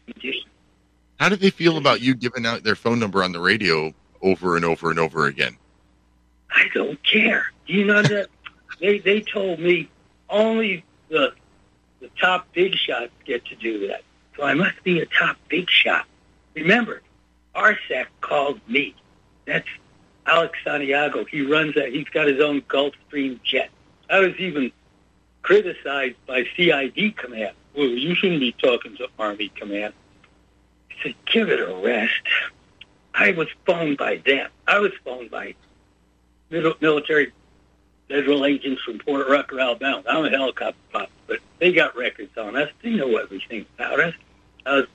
How did they feel about you giving out their phone number on the radio over and over and over again?
I don't care. You know that they they told me only the the top big shots get to do that. So I must be a top big shot. Remember, RSEC called me. That's Alex Santiago. He runs that. He's got his own Gulfstream jet. I was even criticized by CID command. Well, you shouldn't be talking to Army command. I said, give it a rest. I was phoned by them. I was phoned by military federal agents from Fort Rucker, Alabama. I'm a helicopter pilot, but they got records on us. They know everything about us. I was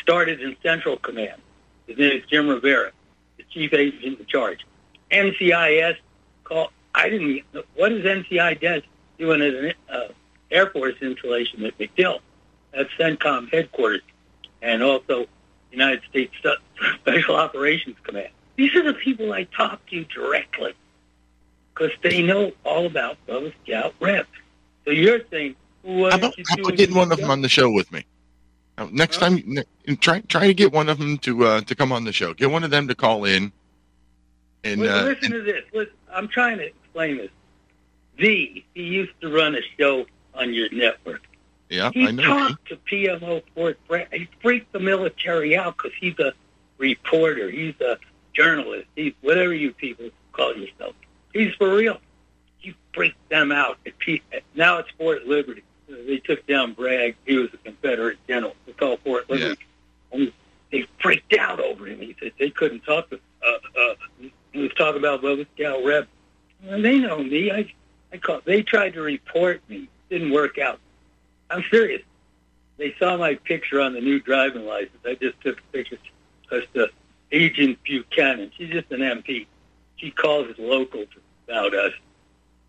started in Central Command. His name is Jim Rivera, the chief agent in charge. NCIS call. I didn't. What is NCIS doing as an uh, Air Force installation at MacDill? That's CENTCOM headquarters, and also United States Special Operations Command. These are the people I talk to directly because they know all about Bubba Scout Rep. So you're saying, what
How about, how about getting one of them on the show with me? Next time, ne- and try try to get one of them to uh, to come on the show. Get one of them to call in. And
Listen,
uh,
listen to this. Listen, I'm trying to explain this. V, he used to run a show on your network.
yeah,
He
I know.
talked to PMO Fort Bragg. He freaked the military out because he's a reporter. He's a journalist. He's whatever you people call yourself. He's for real. He freaked them out. Now it's Fort Liberty. They took down Bragg. He was a Confederate general. It's called Fort Liberty. And they freaked out over him. He said they couldn't talk to. Uh, uh, he was talking about Bubba Scout Rep. Well, they know me. I, I call. They tried to report me. Didn't work out. I'm serious. They saw my picture on the new driving license. I just took a picture the agent Buchanan, she's just an MP. She calls it locals about us.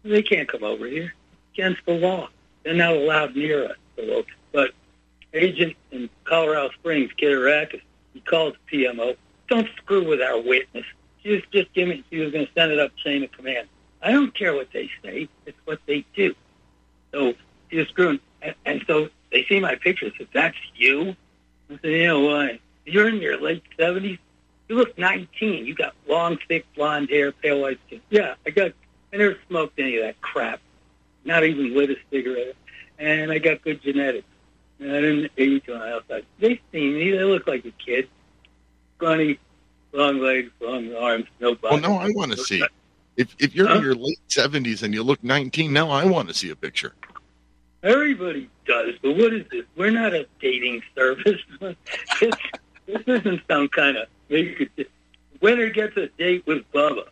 They can't come over here. Against the law. They're not allowed near us. The local. But agent in Colorado Springs, Kitarakis, he calls PMO. Don't screw with our witness. Just, just give me. He was going to send it up chain of command. I don't care what they say. It's what they do. So he was screwing. And, and so they see my picture. Said, "That's you." I said, "Yeah, why? You're in your late seventies. You look 19. You got long, thick blonde hair, pale white skin. Yeah, I got. I never smoked any of that crap. Not even lit a cigarette. And I got good genetics. And I didn't age when I outside. They see me. They look like a kid. Funny, long legs, long arms, no body.
Well, no, I want to see. If if you're
Huh?
in your late seventies and you look 19, now I want to see a picture.
Everybody does, but what is this? We're not a dating service. this, this isn't some kind of make. Winner gets a date with Bubba.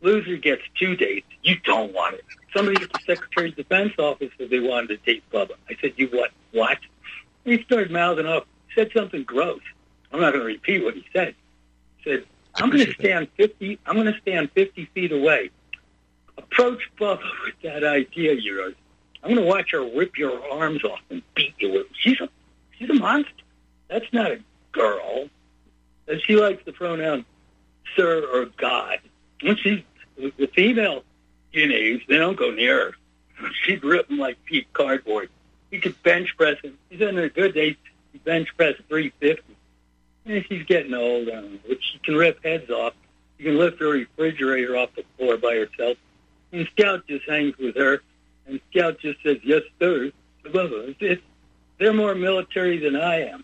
Loser gets two dates. You don't want it. Somebody at the Secretary of Defense office said they wanted to date Bubba. I said, you what? What? He started mouthing off. Said something gross. I'm not going to repeat what he said. He said, I'm going to stand 50. I'm going to stand 50 feet away. Approach Bubba with that idea of yours. I'm going to watch her rip your arms off and beat you with. She's a she's a monster. That's not a girl. And she likes the pronoun sir or God. When she the female guineas, they don't go near her. She'd rip them like Pete Cardboard. He could bench press him. He's in a good day. He bench press 350. And she's getting old, um, but she can rip heads off. You can lift her refrigerator off the floor by herself. And Scout just hangs with her, and Scout just says, yes, sir. It's, it's, they're more military than I am.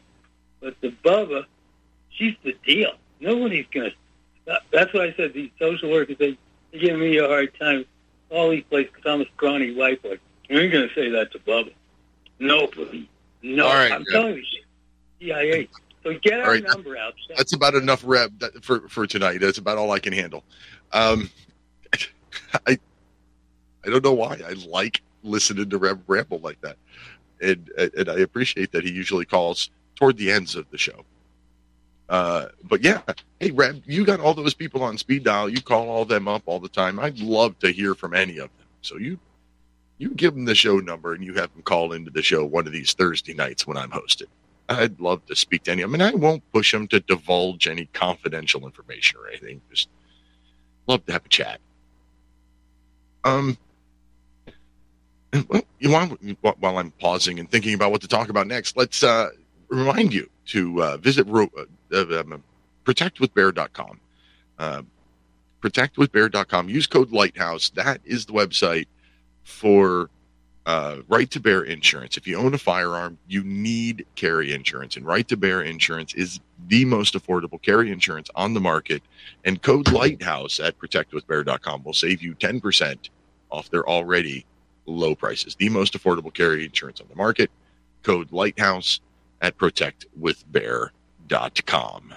But the Bubba, she's the deal. Nobody's going to. That's why I said these social workers, they, they give me a hard time. All these places, because I'm a scrawny white boy. You ain't going to say that to Bubba. Nobody. No,
All right,
I'm telling you, CIA. So get our
right.
number out.
That's about enough rep that, for for tonight. That's about all I can handle. Um, I I don't know why I like listening to Reb ramble like that, and and I appreciate that he usually calls toward the ends of the show. Uh, but yeah, hey Reb, you got all those people on speed dial. You call all them up all the time. I'd love to hear from any of them. So you you give them the show number and you have them call into the show one of these Thursday nights when I'm hosted. I'd love to speak to any of them, and I won't push them to divulge any confidential information or anything. Just love to have a chat. Um, well, you want while I'm pausing and thinking about what to talk about next, let's uh, remind you to uh, visit ro- uh, um, protectwithbear.com. Uh, protectwithbear.com. Use code Lighthouse. That is the website for uh, right to bear insurance. If you own a firearm, you need carry insurance, and right to bear insurance is the most affordable carry insurance on the market. And code Lighthouse at protectwithbear.com will save you 10% off their already low prices. The most affordable carry insurance on the market. Code Lighthouse at protectwithbear.com.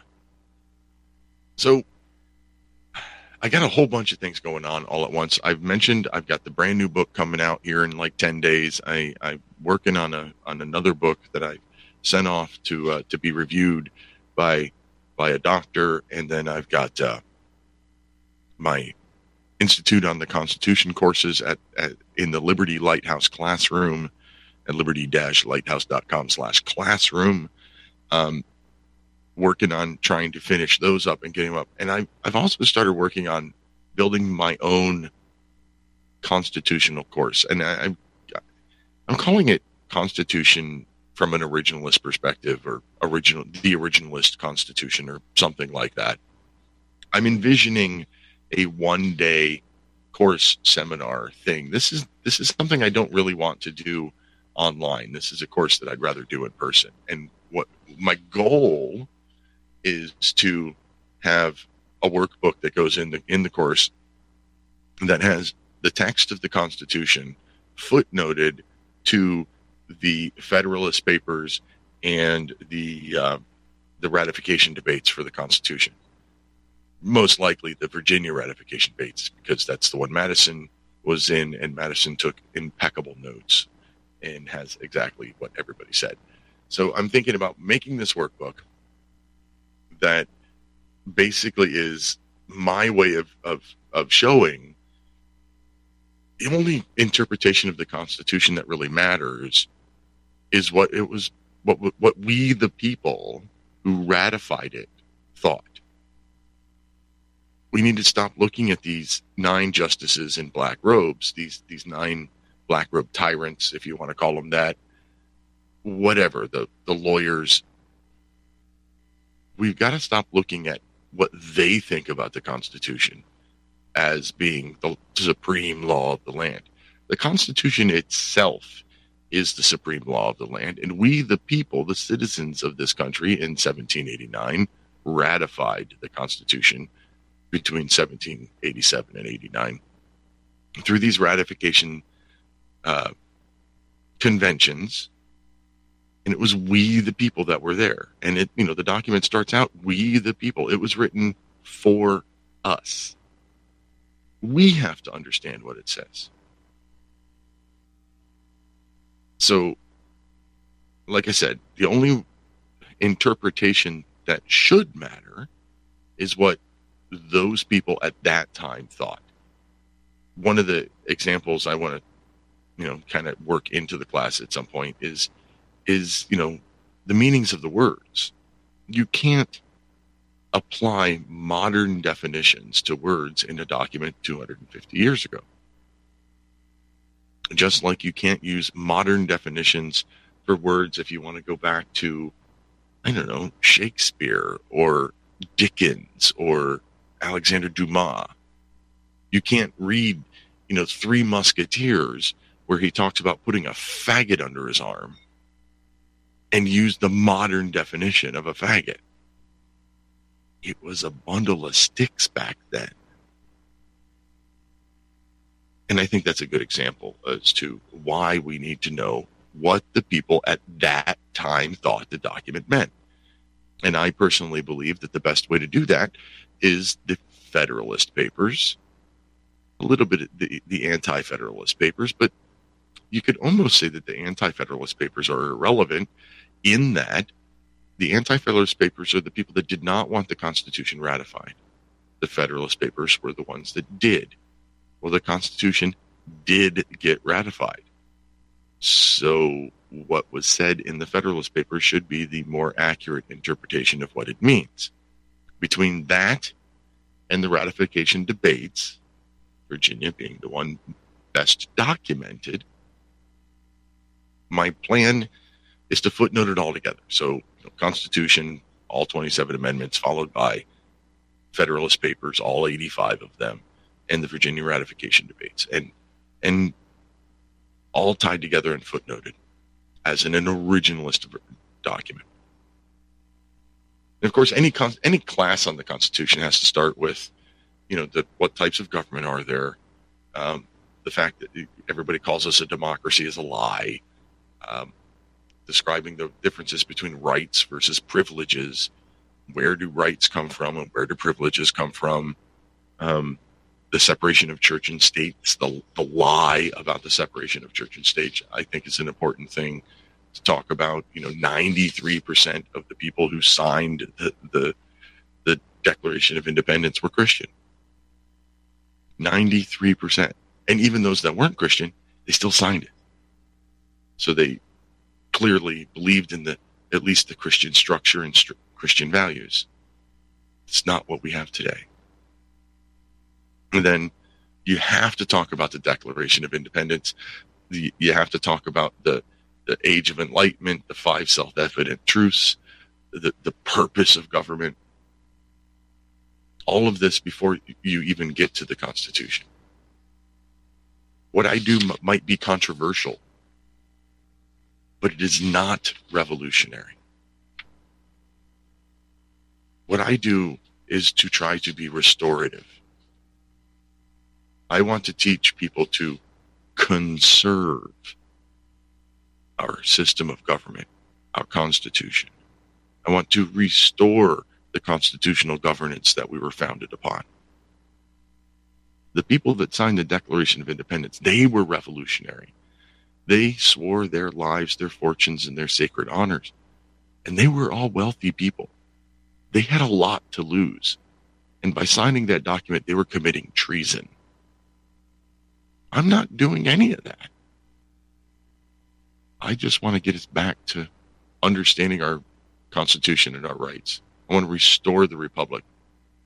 So I got a whole bunch of things going on all at once. I've mentioned I've got the brand new book coming out here in like 10 days. I, I'm working on a on another book that I sent off to uh, to be reviewed by by a doctor, and then I've got uh, my Institute on the Constitution courses at, at in the Liberty Lighthouse classroom at liberty-lighthouse.com slash classroom. Um, working on trying to finish those up and getting them up. And I, I've also started working on building my own constitutional course. And I, I'm, calling it Constitution from an originalist perspective or original, the originalist constitution or something like that. I'm envisioning a one day course seminar thing. This is, this is something I don't really want to do online. This is a course that I'd rather do in person. And what my goal is to have a workbook that goes in the in the course that has the text of the Constitution footnoted to the Federalist Papers and the uh, the ratification debates for the Constitution. Most likely the Virginia ratification debates because that's the one Madison was in, and Madison took impeccable notes and has exactly what everybody said. So I'm thinking about making this workbook that basically is my way of, of, of showing the only interpretation of the Constitution that really matters is what it was, what, what we, the people who ratified it, thought. We need to stop looking at these nine justices in black robes, these, these nine black robe tyrants, if you want to call them that, whatever, the, the lawyers. We've got to stop looking at what they think about the Constitution as being the supreme law of the land. The Constitution itself is the supreme law of the land, and we, the people, the citizens of this country in 1789, ratified the Constitution between 1787 and 89. Through these ratification uh, conventions, and it was we the people that were there. And it you know the document starts out we the people. It was written for us. We have to understand what it says. So like i said the only interpretation that should matter is what those people at that time thought. One of the examples I want to, you know, kind of work into the class at some point is, is you know, the meanings of the words. You can't apply modern definitions to words in a document 250 years ago. Just like you can't use modern definitions for words if you want to go back to, I don't know, Shakespeare or Dickens or Alexander Dumas. You can't read, you know, Three Musketeers where he talks about putting a faggot under his arm and use the modern definition of a faggot. It was a bundle of sticks back then. And I think that's a good example as to why we need to know what the people at that time thought the document meant. And I personally believe that the best way to do that is the Federalist Papers, a little bit the, the Anti Federalist Papers, but you could almost say that the Anti Federalist Papers are irrelevant in that the Anti Federalist Papers are the people that did not want the Constitution ratified. The Federalist Papers were the ones that did. Well, the Constitution did get ratified. So, what was said in the Federalist Papers should be the more accurate interpretation of what it means. Between that and the ratification debates, Virginia being the one best documented, my plan is to footnote it all together. So, you know, Constitution, all 27 amendments, followed by Federalist Papers, all 85 of them, and the Virginia ratification debates, and and all tied together and footnoted as in an originalist document. And of course, any con- any class on the Constitution has to start with, you know, the, what types of government are there. Um, the fact that everybody calls us a democracy is a lie. Um, describing the differences between rights versus privileges. Where do rights come from and where do privileges come from? Um, the separation of church and state, the, the lie about the separation of church and state, I think is an important thing to talk about. You know, 93% of the people who signed the, the, the Declaration of Independence were Christian. 93%. And even those that weren't Christian, they still signed it. So they clearly believed in the at least the Christian structure and st- Christian values. It's not what we have today. And then you have to talk about the Declaration of Independence. The, you have to talk about the the age of enlightenment, the five self-evident truths, the, the purpose of government. All of this before you even get to the Constitution. What I do m- might be controversial but it is not revolutionary. What I do is to try to be restorative. I want to teach people to conserve our system of government, our Constitution. I want to restore the constitutional governance that we were founded upon. The people that signed the Declaration of Independence, they were revolutionary. They swore their lives, their fortunes, and their sacred honors. And they were all wealthy people. They had a lot to lose. And by signing that document, they were committing treason. I'm not doing any of that. I just want to get us back to understanding our Constitution and our rights. I want to restore the Republic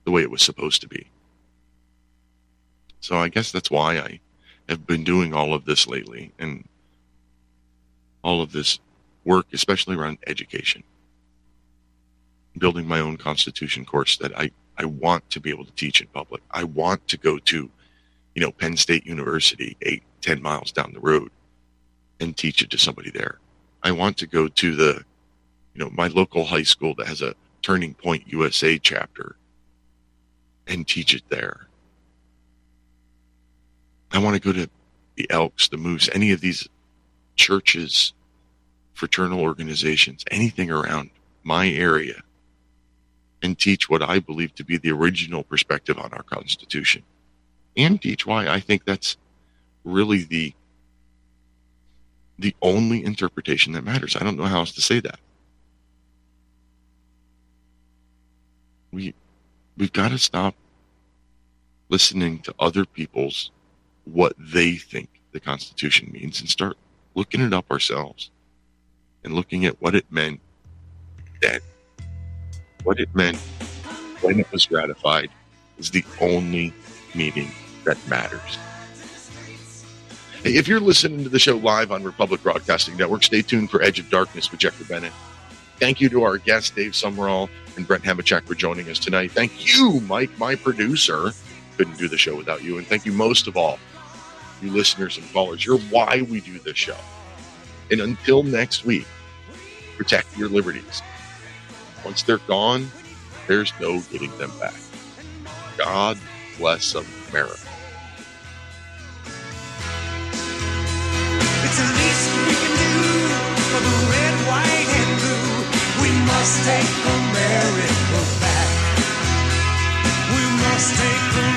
the way it was supposed to be. So I guess that's why I have been doing all of this lately. And all of this work, especially around education. Building my own constitution course that I, I want to be able to teach in public. I want to go to, you know, Penn State University, eight, ten miles down the road and teach it to somebody there. I want to go to the, you know, my local high school that has a Turning Point USA chapter and teach it there. I want to go to the Elks, the Moose, any of these churches fraternal organizations, anything around my area, and teach what I believe to be the original perspective on our Constitution, and teach why I think that's really the the only interpretation that matters. I don't know how else to say that. We we've got to stop
listening to other people's what they think the Constitution means and start looking it up ourselves and looking at what it meant then, what it meant when it was ratified is the only meaning that matters. Hey, if you're listening to the show live on Republic Broadcasting Network, stay tuned for Edge of Darkness with Jeffrey Bennett. Thank you to our guests, Dave Sumrall and Brent Hamachek, for joining us tonight. Thank you, Mike, my producer. Couldn't do the show without you. And thank you most of all, you listeners and callers. You're why we do this show. And until next week, protect your liberties. Once they're gone, there's no getting them back. God bless America.
It's the least we can do for the red, white, and blue. We must take America back. We must take America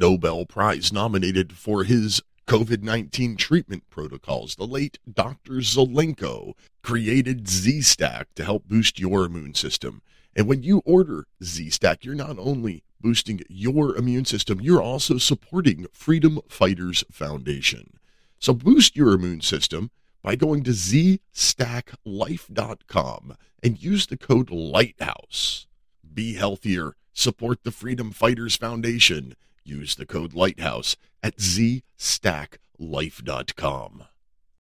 Nobel Prize nominated for his COVID 19 treatment protocols. The late Dr. Zelenko created Z Stack to help boost your immune system. And when you order Z Stack, you're not only boosting your immune system, you're also supporting Freedom Fighters Foundation. So boost your immune system by going to zstacklife.com and use the code LIGHTHOUSE. Be healthier, support the Freedom Fighters Foundation. Use the code LIGHTHOUSE at zstacklife.com.